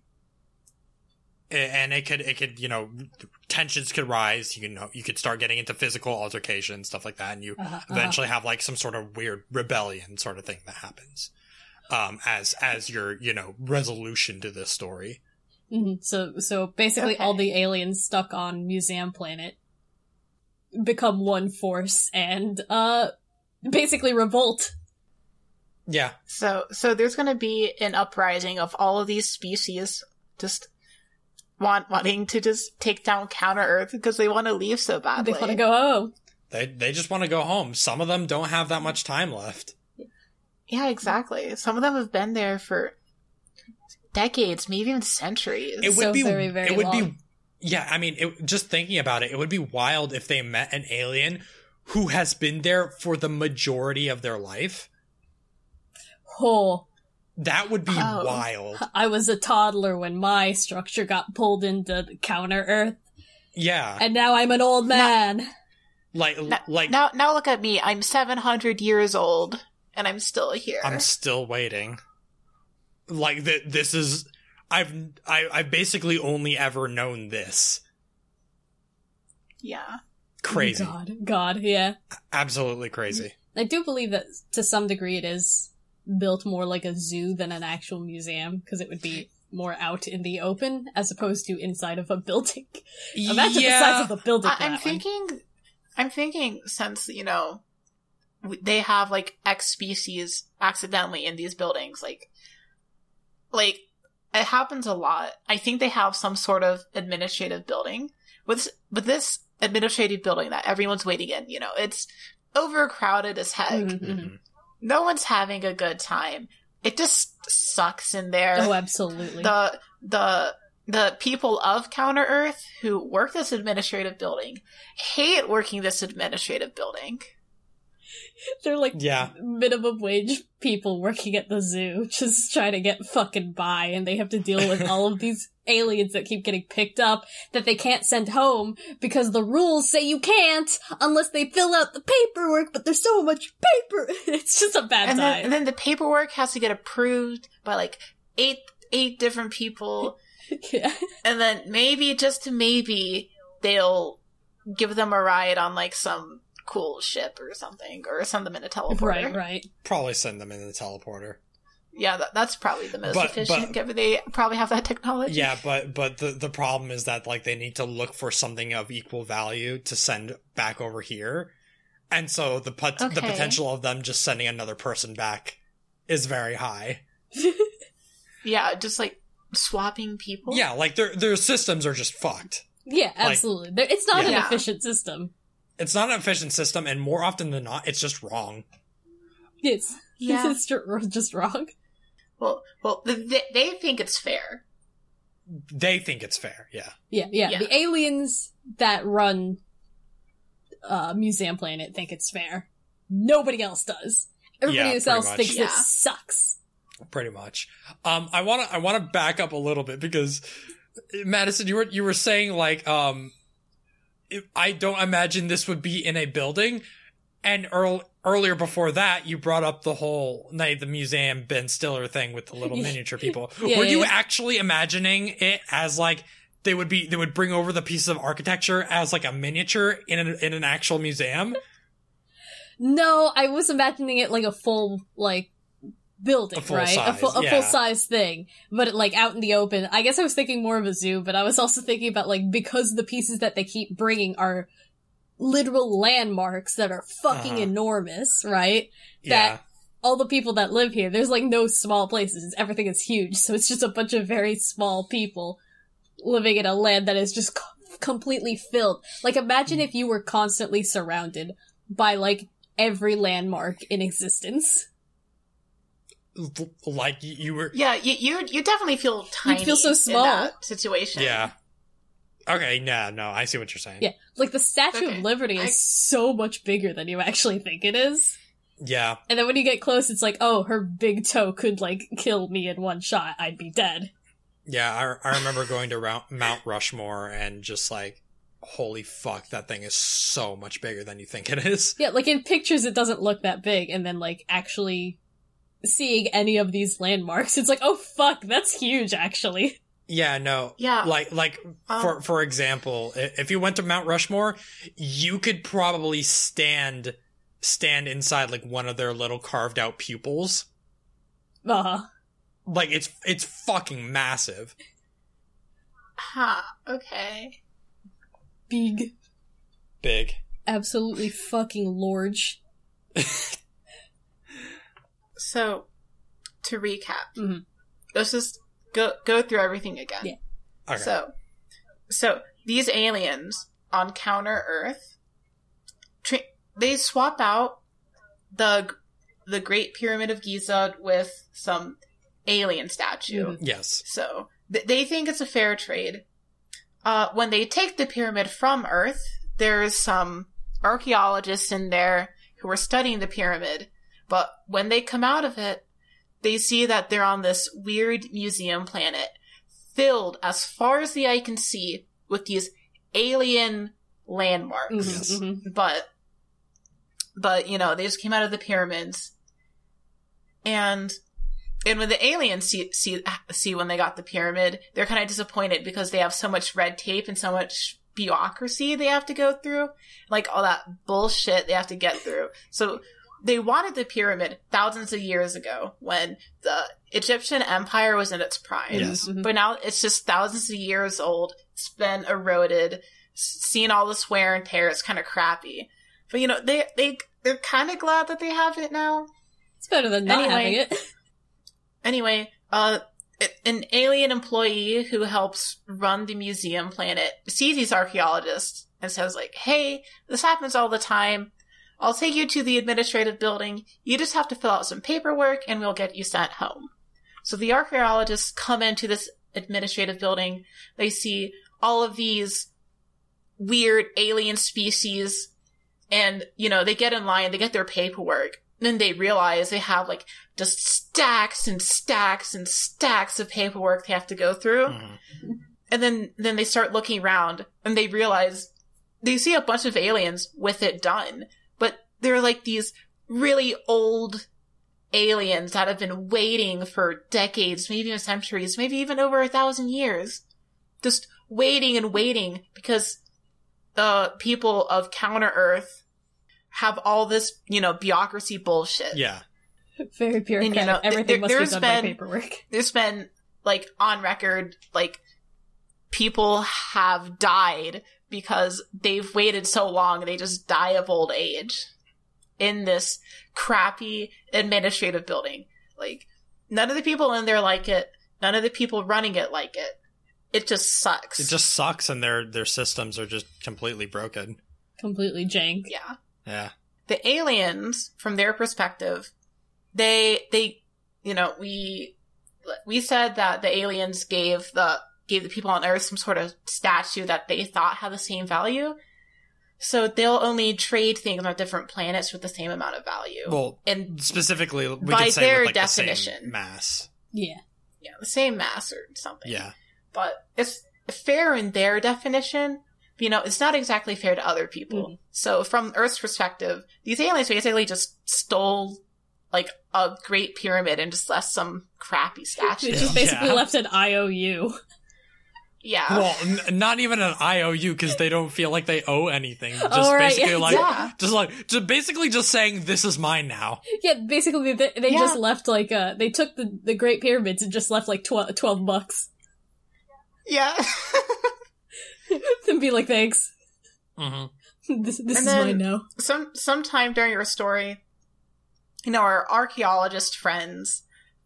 and it could it could you know tensions could rise you know you could start getting into physical altercations stuff like that and you Uh-huh, uh-huh. eventually have like some sort of weird rebellion sort of thing that happens um as as your you know resolution to this story Mhm. So, so basically, all the aliens stuck on Museum Planet become one force and uh basically revolt. Yeah. So, so there's going to be an uprising of all of these species just want wanting to just take down Counter Earth because they want to leave so badly. They want to go home. They they just want to go home. Some of them don't have that much time left. Yeah, exactly. Some of them have been there for decades, maybe even centuries. It would So be very, very it would be long. Yeah, I mean, it, just thinking about it, it would be wild if they met an alien who has been there for the majority of their life. Oh, That would be Oh. wild. I was a toddler when my structure got pulled into Counter Earth, Yeah. and now I'm an old man. Like Now, like now, now look at me. I'm 700 years old, and I'm still here. I'm still waiting. Like that this is I've I, I've basically only ever known this. yeah. Crazy. God, God, yeah. Absolutely crazy. I do believe that to some degree it is built more like a zoo than an actual museum because it would be more out in the open as opposed to inside of a building. Imagine the size of the building. I- I'm that one. thinking, I'm thinking since, you know, they have like X species accidentally in these buildings, like, like, it happens a lot. I think they have some sort of administrative building with, with this administrative building that everyone's waiting in, you know, it's overcrowded as heck. Mhm, mhm. Mhm. No one's having a good time. It just sucks in there. Oh, absolutely. the the the people of Counter Earth who work this administrative building hate working this administrative building. They're like Yeah. minimum wage people working at the zoo, just trying to get fucking by, and they have to deal with all of these aliens that keep getting picked up that they can't send home because the rules say you can't unless they fill out the paperwork, but there's so much paper. It's just a bad And then, time. and then the paperwork has to get approved by like eight eight different people, yeah. and then maybe just to maybe they'll give them a ride on like some cool ship or something, or send them in a teleporter. Right, right. Probably send them in the teleporter. Yeah, that, that's probably the most But- efficient. but- given they probably have that technology. Yeah, but but the the problem is that like they need to look for something of equal value to send back over here, and so the pot- the potential of them just sending another person back is very high. yeah, just like swapping people. Yeah, like their their systems are just fucked. Yeah, absolutely. There- it's not an efficient system. It's not an efficient system, and more often than not, it's just wrong. It's Yeah. it's just wrong. Well, well, they, they think it's fair. They think it's fair. Yeah, Yeah, yeah, Yeah. The aliens that run uh Museum Planet think it's fair. Nobody else does. Everybody Yeah, else much. thinks Yeah. it sucks. pretty much. Um, I want to I want to back up a little bit because Madison, you were you were saying like um, if- I don't imagine this would be in a building, and earl- earlier before that, you brought up the whole night the museum Ben Stiller thing with the little miniature people. Yeah, were you yeah. actually imagining it as like? They would be. They would bring over the piece of architecture as like a miniature in an in an actual museum. No, I was imagining it like a full like building, A right? a size, full, a yeah. full size thing, but like out in the open. I guess I was thinking more of a zoo, but I was also thinking about like because the pieces that they keep bringing are literal landmarks that are fucking Uh-huh. enormous, right? Yeah. That- All the people that live here, there's like no small places. Everything is huge, so it's just a bunch of very small people living in a land that is just co- completely filled. Like imagine if you were constantly surrounded by like every landmark in existence. L- like you, you were. Yeah, you you you definitely feel tiny. You feel so in small. that situation. Yeah. Okay. no, No. I see what you're saying. Yeah, like the Statue Okay, of Liberty I- is so much bigger than you actually think it is. Yeah. And then when you get close, it's like, oh, her big toe could like kill me in one shot. I'd be dead. Yeah, I, I remember going to Mount Rushmore and just like, holy fuck, that thing is so much bigger than you think it is. Yeah, like in pictures, it doesn't look that big, and then like actually seeing any of these landmarks, it's like, oh fuck, that's huge, actually. Yeah, no. Yeah. Like, like Um, for for example, if you went to Mount Rushmore, you could probably stand stand inside like one of their little carved out pupils. Uh huh. Like it's it's fucking massive. Huh. Okay. Big. Big. Absolutely fucking large. So, to recap, Mhm. let's just go go through everything again. Yeah. Okay. So, so these aliens on Counter Earth, tra- they swap out the the Great Pyramid of Giza with some alien statue. Mhm. yes. So th- they think it's a fair trade. Uh, when they take the pyramid from Earth, there's some archaeologists in there who are studying the pyramid. But when they come out of it, they see that they're on this weird museum planet filled as far as the eye can see with these alien landmarks. Mhm, Yes. mhm. But, but, you know, they just came out of the pyramids. And, and when the aliens see, see, see when they got the pyramid, they're kind of disappointed because they have so much red tape and so much bureaucracy they have to go through. Like all that bullshit they have to get through. So they wanted the pyramid thousands of years ago when the Egyptian empire was in its prime. Yes. Mhm. But now it's just thousands of years old. It's been eroded, s- seen all this wear and tear. It's kind of crappy. But you know, they they they're kind of glad that they have it now. It's better than not Anyway. having it. Anyway, uh, an alien employee who helps run the museum planet sees these archaeologists and says like, "Hey, this happens all the time. I'll take you to the administrative building. You just have to fill out some paperwork and we'll get you sent home." So the archaeologists come into this administrative building. They see all of these weird alien species and, you know, they get in line, they get their paperwork. Then they realize they have like just stacks and stacks and stacks of paperwork they have to go through. Mhm. And then, then they start looking around and they realize they see a bunch of aliens with it done, they're like these really old aliens that have been waiting for decades, maybe even centuries, maybe even over a thousand years. Just waiting and waiting because the people of Counter Earth have all this, you know, bureaucracy bullshit. Yeah. Very bureaucratic. know, Everything there- must be there's done by paperwork. there's been like on record like people have died because they've waited so long they just die of old age in this crappy administrative building like none of the people in there like it none of the people running it like it it just sucks It just sucks, and their their systems are just completely broken. Completely jank. yeah Yeah. the aliens from their perspective they they you know we we said that the aliens gave the gave the people on earth some sort of statue that they thought had the same value so they'll only trade things on different planets with the same amount of value Well, and specifically, we By could say their with, like, the same definition. mass. Yeah. yeah the same mass or something Yeah. but it's fair in their definition. You know, it's not exactly fair to other people. Mhm. So from Earth's perspective, these aliens basically just stole like a great pyramid and just left some crappy They statue. just basically Yeah. left an IOU. Yeah. Well, n- not even an IOU because they don't feel like they owe anything. Just Oh, right, basically yeah. like, Yeah. just like, just basically just saying this is mine now. Yeah, basically they, they Yeah. just left like uh they took the the Great Pyramids and just left like 12, 12 bucks yeah. and be like thanks. Mm-hmm. This this And is mine now. some sometime during your story, you know, our archaeologist friends,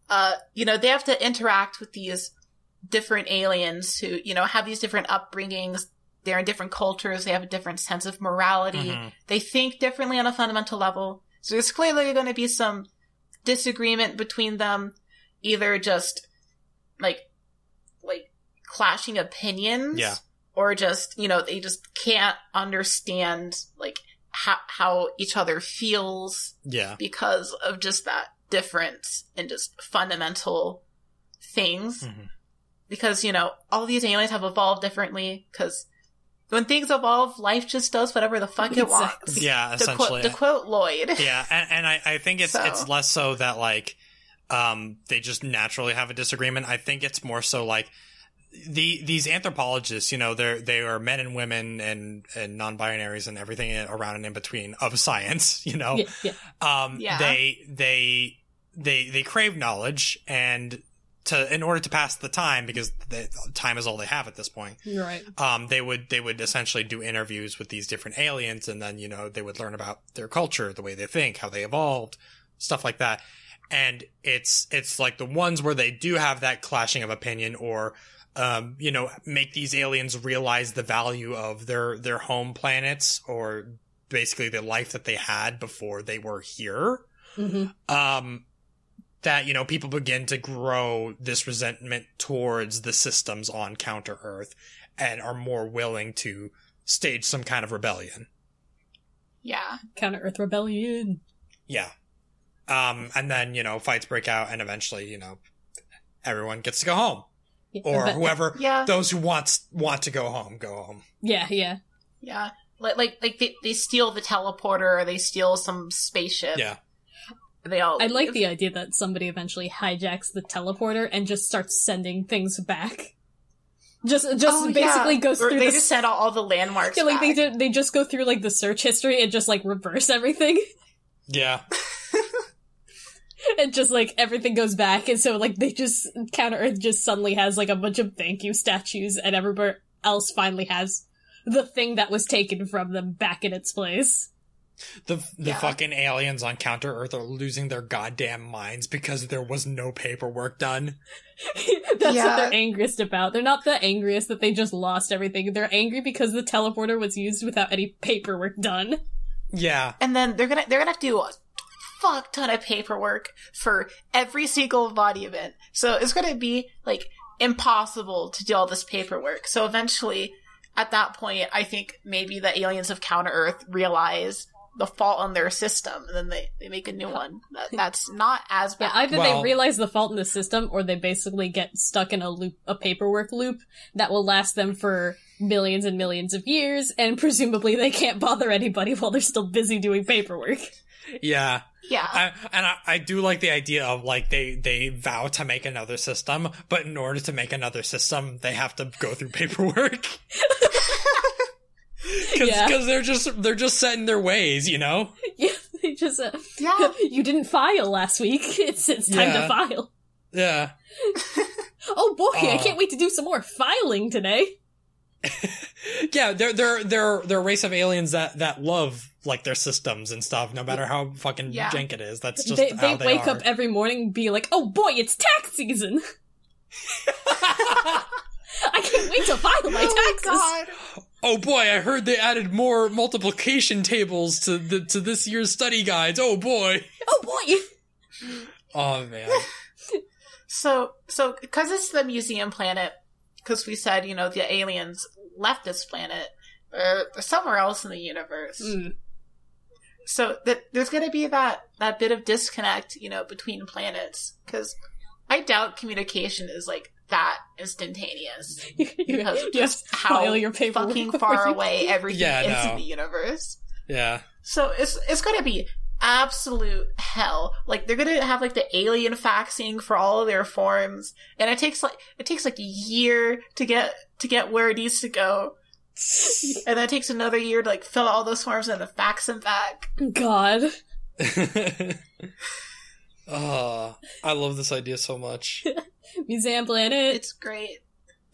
uh, you know, they have to interact with these different aliens who, you know, have these different upbringings. They're in different cultures. They have a different sense of morality. Mhm. They think differently on a fundamental level. So there's clearly going to be some disagreement between them, either just like, like clashing opinions. Yeah. Or just, you know, they just can't understand like how, how each other feels Yeah. because of just that difference in just fundamental things. Mhm. Because, you know, all these aliens have evolved differently because when things evolve, life just does whatever the fuck it wants. Exactly. Yeah. To Essentially. quote, to quote Lloyd. yeah, and, and I, I think it's So- it's less so that like um they just naturally have a disagreement. I think it's more so like the these anthropologists, you know, they're they are men and women and and non-binaries and everything around and in between of science, you know. Yeah, yeah. Um Yeah. they they they they crave knowledge and to in order to pass the time because the time is all they have at this point. Right. Um, they would they would essentially do interviews with these different aliens, and then you know they would learn about their culture, the way they think, how they evolved, stuff like that. And it's it's like the ones where they do have that clashing of opinion, or um, you know, make these aliens realize the value of their their home planets, or basically the life that they had before they were here hmm um, that you know people begin to grow this resentment towards the systems on Counter Earth and are more willing to stage some kind of rebellion. Yeah. Counter Earth Rebellion. Yeah. Um, and then you know fights break out, and eventually you know everyone gets to go home, Yeah, or but- whoever Yeah. those who wants want to go home go home. Yeah, yeah. Yeah. Like like like they, they steal the teleporter or they steal some spaceship. Yeah, They all I like the idea that somebody eventually hijacks the teleporter and just starts sending things back. Just, just Oh, basically yeah. goes Or through they the just send all, all the landmarks. yeah, like they back. do, they just go through like the search history and just like reverse everything, yeah, and just like everything goes back, and so like they just Counter Earth just suddenly has like a bunch of thank you statues, and everybody else finally has the thing that was taken from them back in its place. The the Yeah. fucking aliens on Counter Earth are losing their goddamn minds because there was no paperwork done. That's what they're angriest about. They're not the angriest that they just lost everything. They're angry because the teleporter was used without any paperwork done. Yeah, and then they're gonna they're gonna have to do a fuck ton of paperwork for every single body event. So it's gonna be like impossible to do all this paperwork. So eventually, at that point, I think maybe the aliens of Counter Earth realize the fault in their system, and then they, they make a new one. That, that's not as Yeah, bad. either Well- they realize the fault in the system or they basically get stuck in a loop, a paperwork loop that will last them for millions and millions of years, and presumably they can't bother anybody while they're still busy doing paperwork. yeah. yeah. I, and I, I do like the idea of like they they vow to make another system, but in order to make another system, they have to go through paperwork. Because Yeah. they're just they're just set in their ways, you know. yeah, they just, uh, yeah. you didn't file last week. It's, it's time Yeah. to file. Yeah, Oh boy, I can't wait to do some more filing today. yeah. They're they're they're they're a race of aliens that that love like their systems and stuff, no matter how fucking Yeah. jank it is. That's just they how they they, wake are. up every morning and be like, "Oh boy, it's tax season! I can't wait to file my taxes." God. Oh boy, I heard they added more multiplication tables to the to this year's study guides. Oh boy. oh boy, Oh man. So, so because it's the museum planet, because we said you know the aliens left this planet, or somewhere else in the universe. Mm. So that there's going to be that that bit of disconnect, you know, between planets. Because I doubt communication is like that instantaneous. you, you, Because of have just to how file your paperwork fucking before far you- away everything Yeah, is no. in the universe. Yeah. So it's it's going to be absolute hell. Like they're going to have like the alien faxing for all of their forms, and it takes like it takes like a year to get to get where it needs to go, and then it takes another year to like fill out all those forms and then fax them back. God, oh, I love this idea so much. Museum Planet. It's great.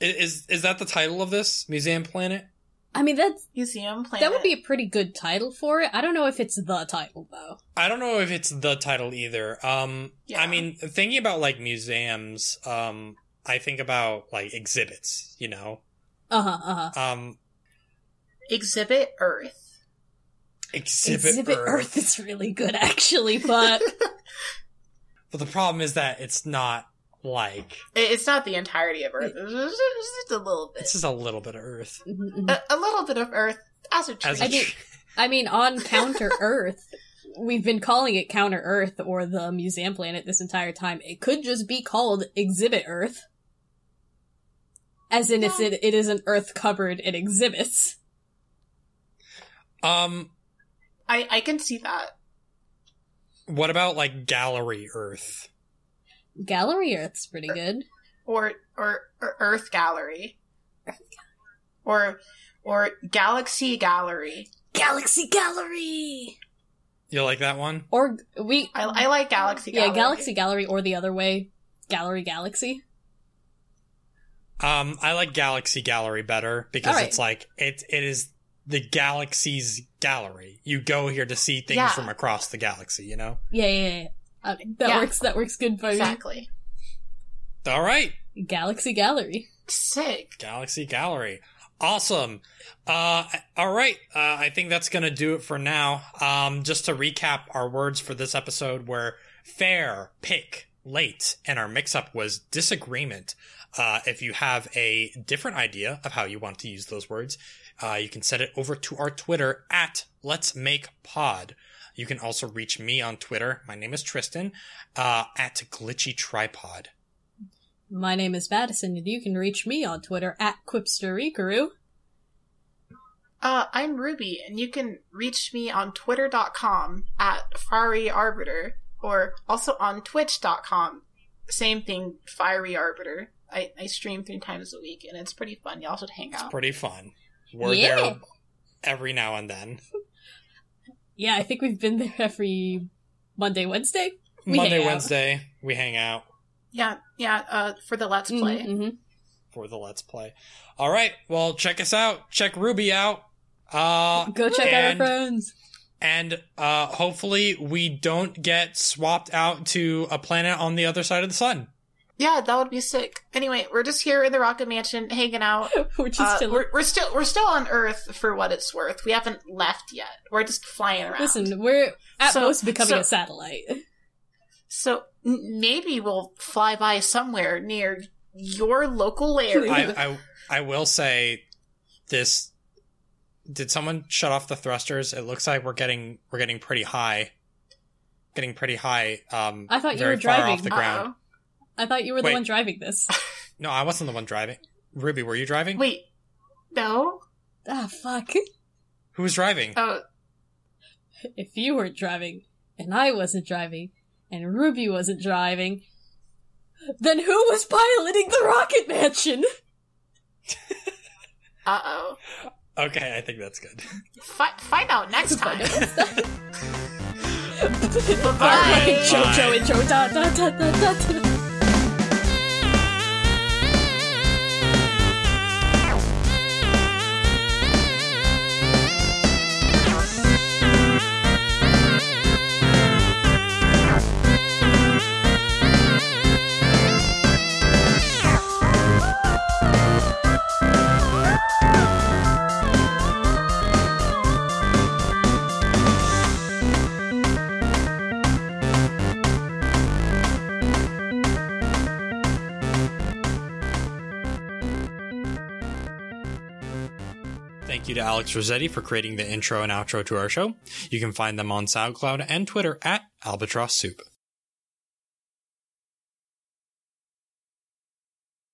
Is is that the title of this Museum Planet? I mean, that's Museum planet. that would be a pretty good title for it. I don't know if it's the title though. I don't know if it's the title either. Um, Yeah. I mean, thinking about like museums, um, I think about like exhibits. You know, Uh huh. Uh huh. um, Exhibit Earth. exhibit, Exhibit Earth. Earth is really good, actually, but But the problem is that it's not like It's not the entirety of Earth. It's just, a little bit. it's just a little bit of Earth. A, a little bit of Earth as a treat. As a I mean- I mean, on Counter Earth, we've been calling it Counter Earth or the Museum Planet this entire time. It could just be called Exhibit Earth. As in, it's, it, it is an Earth covered in exhibits. um, I, I can see that. what about like Gallery Earth? Gallery Earth's pretty good. Or, or, or Earth Gallery. Or, or Galaxy Gallery. Galaxy Gallery! You like that one? Or we, I, I like Galaxy yeah, Galaxy Gallery or the other way. Gallery Galaxy. Um, I like Galaxy Gallery better because Alright. it's like it it is the galaxy's gallery. You go here to see things Yeah. from across the galaxy. You know. Yeah, yeah, yeah. That Yeah. works. That works good for Exactly. All right. Galaxy Gallery. Sick. Galaxy Gallery. Awesome. Uh, all right. Uh, I think that's going to do it for now. Um, just to recap our words for this episode were fair, pick, late, and our mix up was disagreement. Uh, if you have a different idea of how you want to use those words, uh, you can send it over to our Twitter at Let's Make Pod. You can also reach me on Twitter. My name is Tristan, uh, at Glitchy Tripod. My name is Madison, and you can reach me on Twitter at Quipsterikaru. Uh, I'm Ruby, and you can reach me on twitter.com at Fiery Arbiter, or also on twitch.com. Same thing, Fiery Arbiter. I, I stream three times a week, and it's pretty fun. Y'all should hang out. It's pretty fun. We're Yeah. there every now and then. Yeah, I think we've been there every Monday, Wednesday. We Monday, hang out. Wednesday, we hang out Yeah, yeah, uh, for the Let's Play. Mhm. for the Let's Play. All right. Well, check us out. Check Ruby out. Uh, Go check out our and- friends. and uh, hopefully we don't get swapped out to a planet on the other side of the sun. Yeah, that would be sick. Anyway, we're just here in the Rocket Mansion hanging out. We're just Uh, chilling. we're, we're still we're still on Earth for what it's worth. We haven't left yet. We're just flying around. Listen, we're at So- most becoming so- a satellite. So maybe we'll fly by somewhere near your local area. I, I I will say this. Did someone shut off the thrusters? It looks like we're getting we're getting pretty high. Getting pretty high. Um, I thought you very were far driving. off the ground. Uh-oh. I thought you were the one driving this. No, I wasn't the one driving. Ruby, were you driving? Wait, no. ah, fuck. Who was driving? Oh, If you weren't driving, and I wasn't driving, and Ruby wasn't driving, then who was piloting the rocket mansion? uh oh. Okay, I think that's good. Fi- find out next time. Our Bye. fucking Bye. JoJo intro. Da, da, da, da, da, da. To Alex Rossetti for creating the intro and outro to our show. You can find them on SoundCloud and Twitter at Albatross Soup.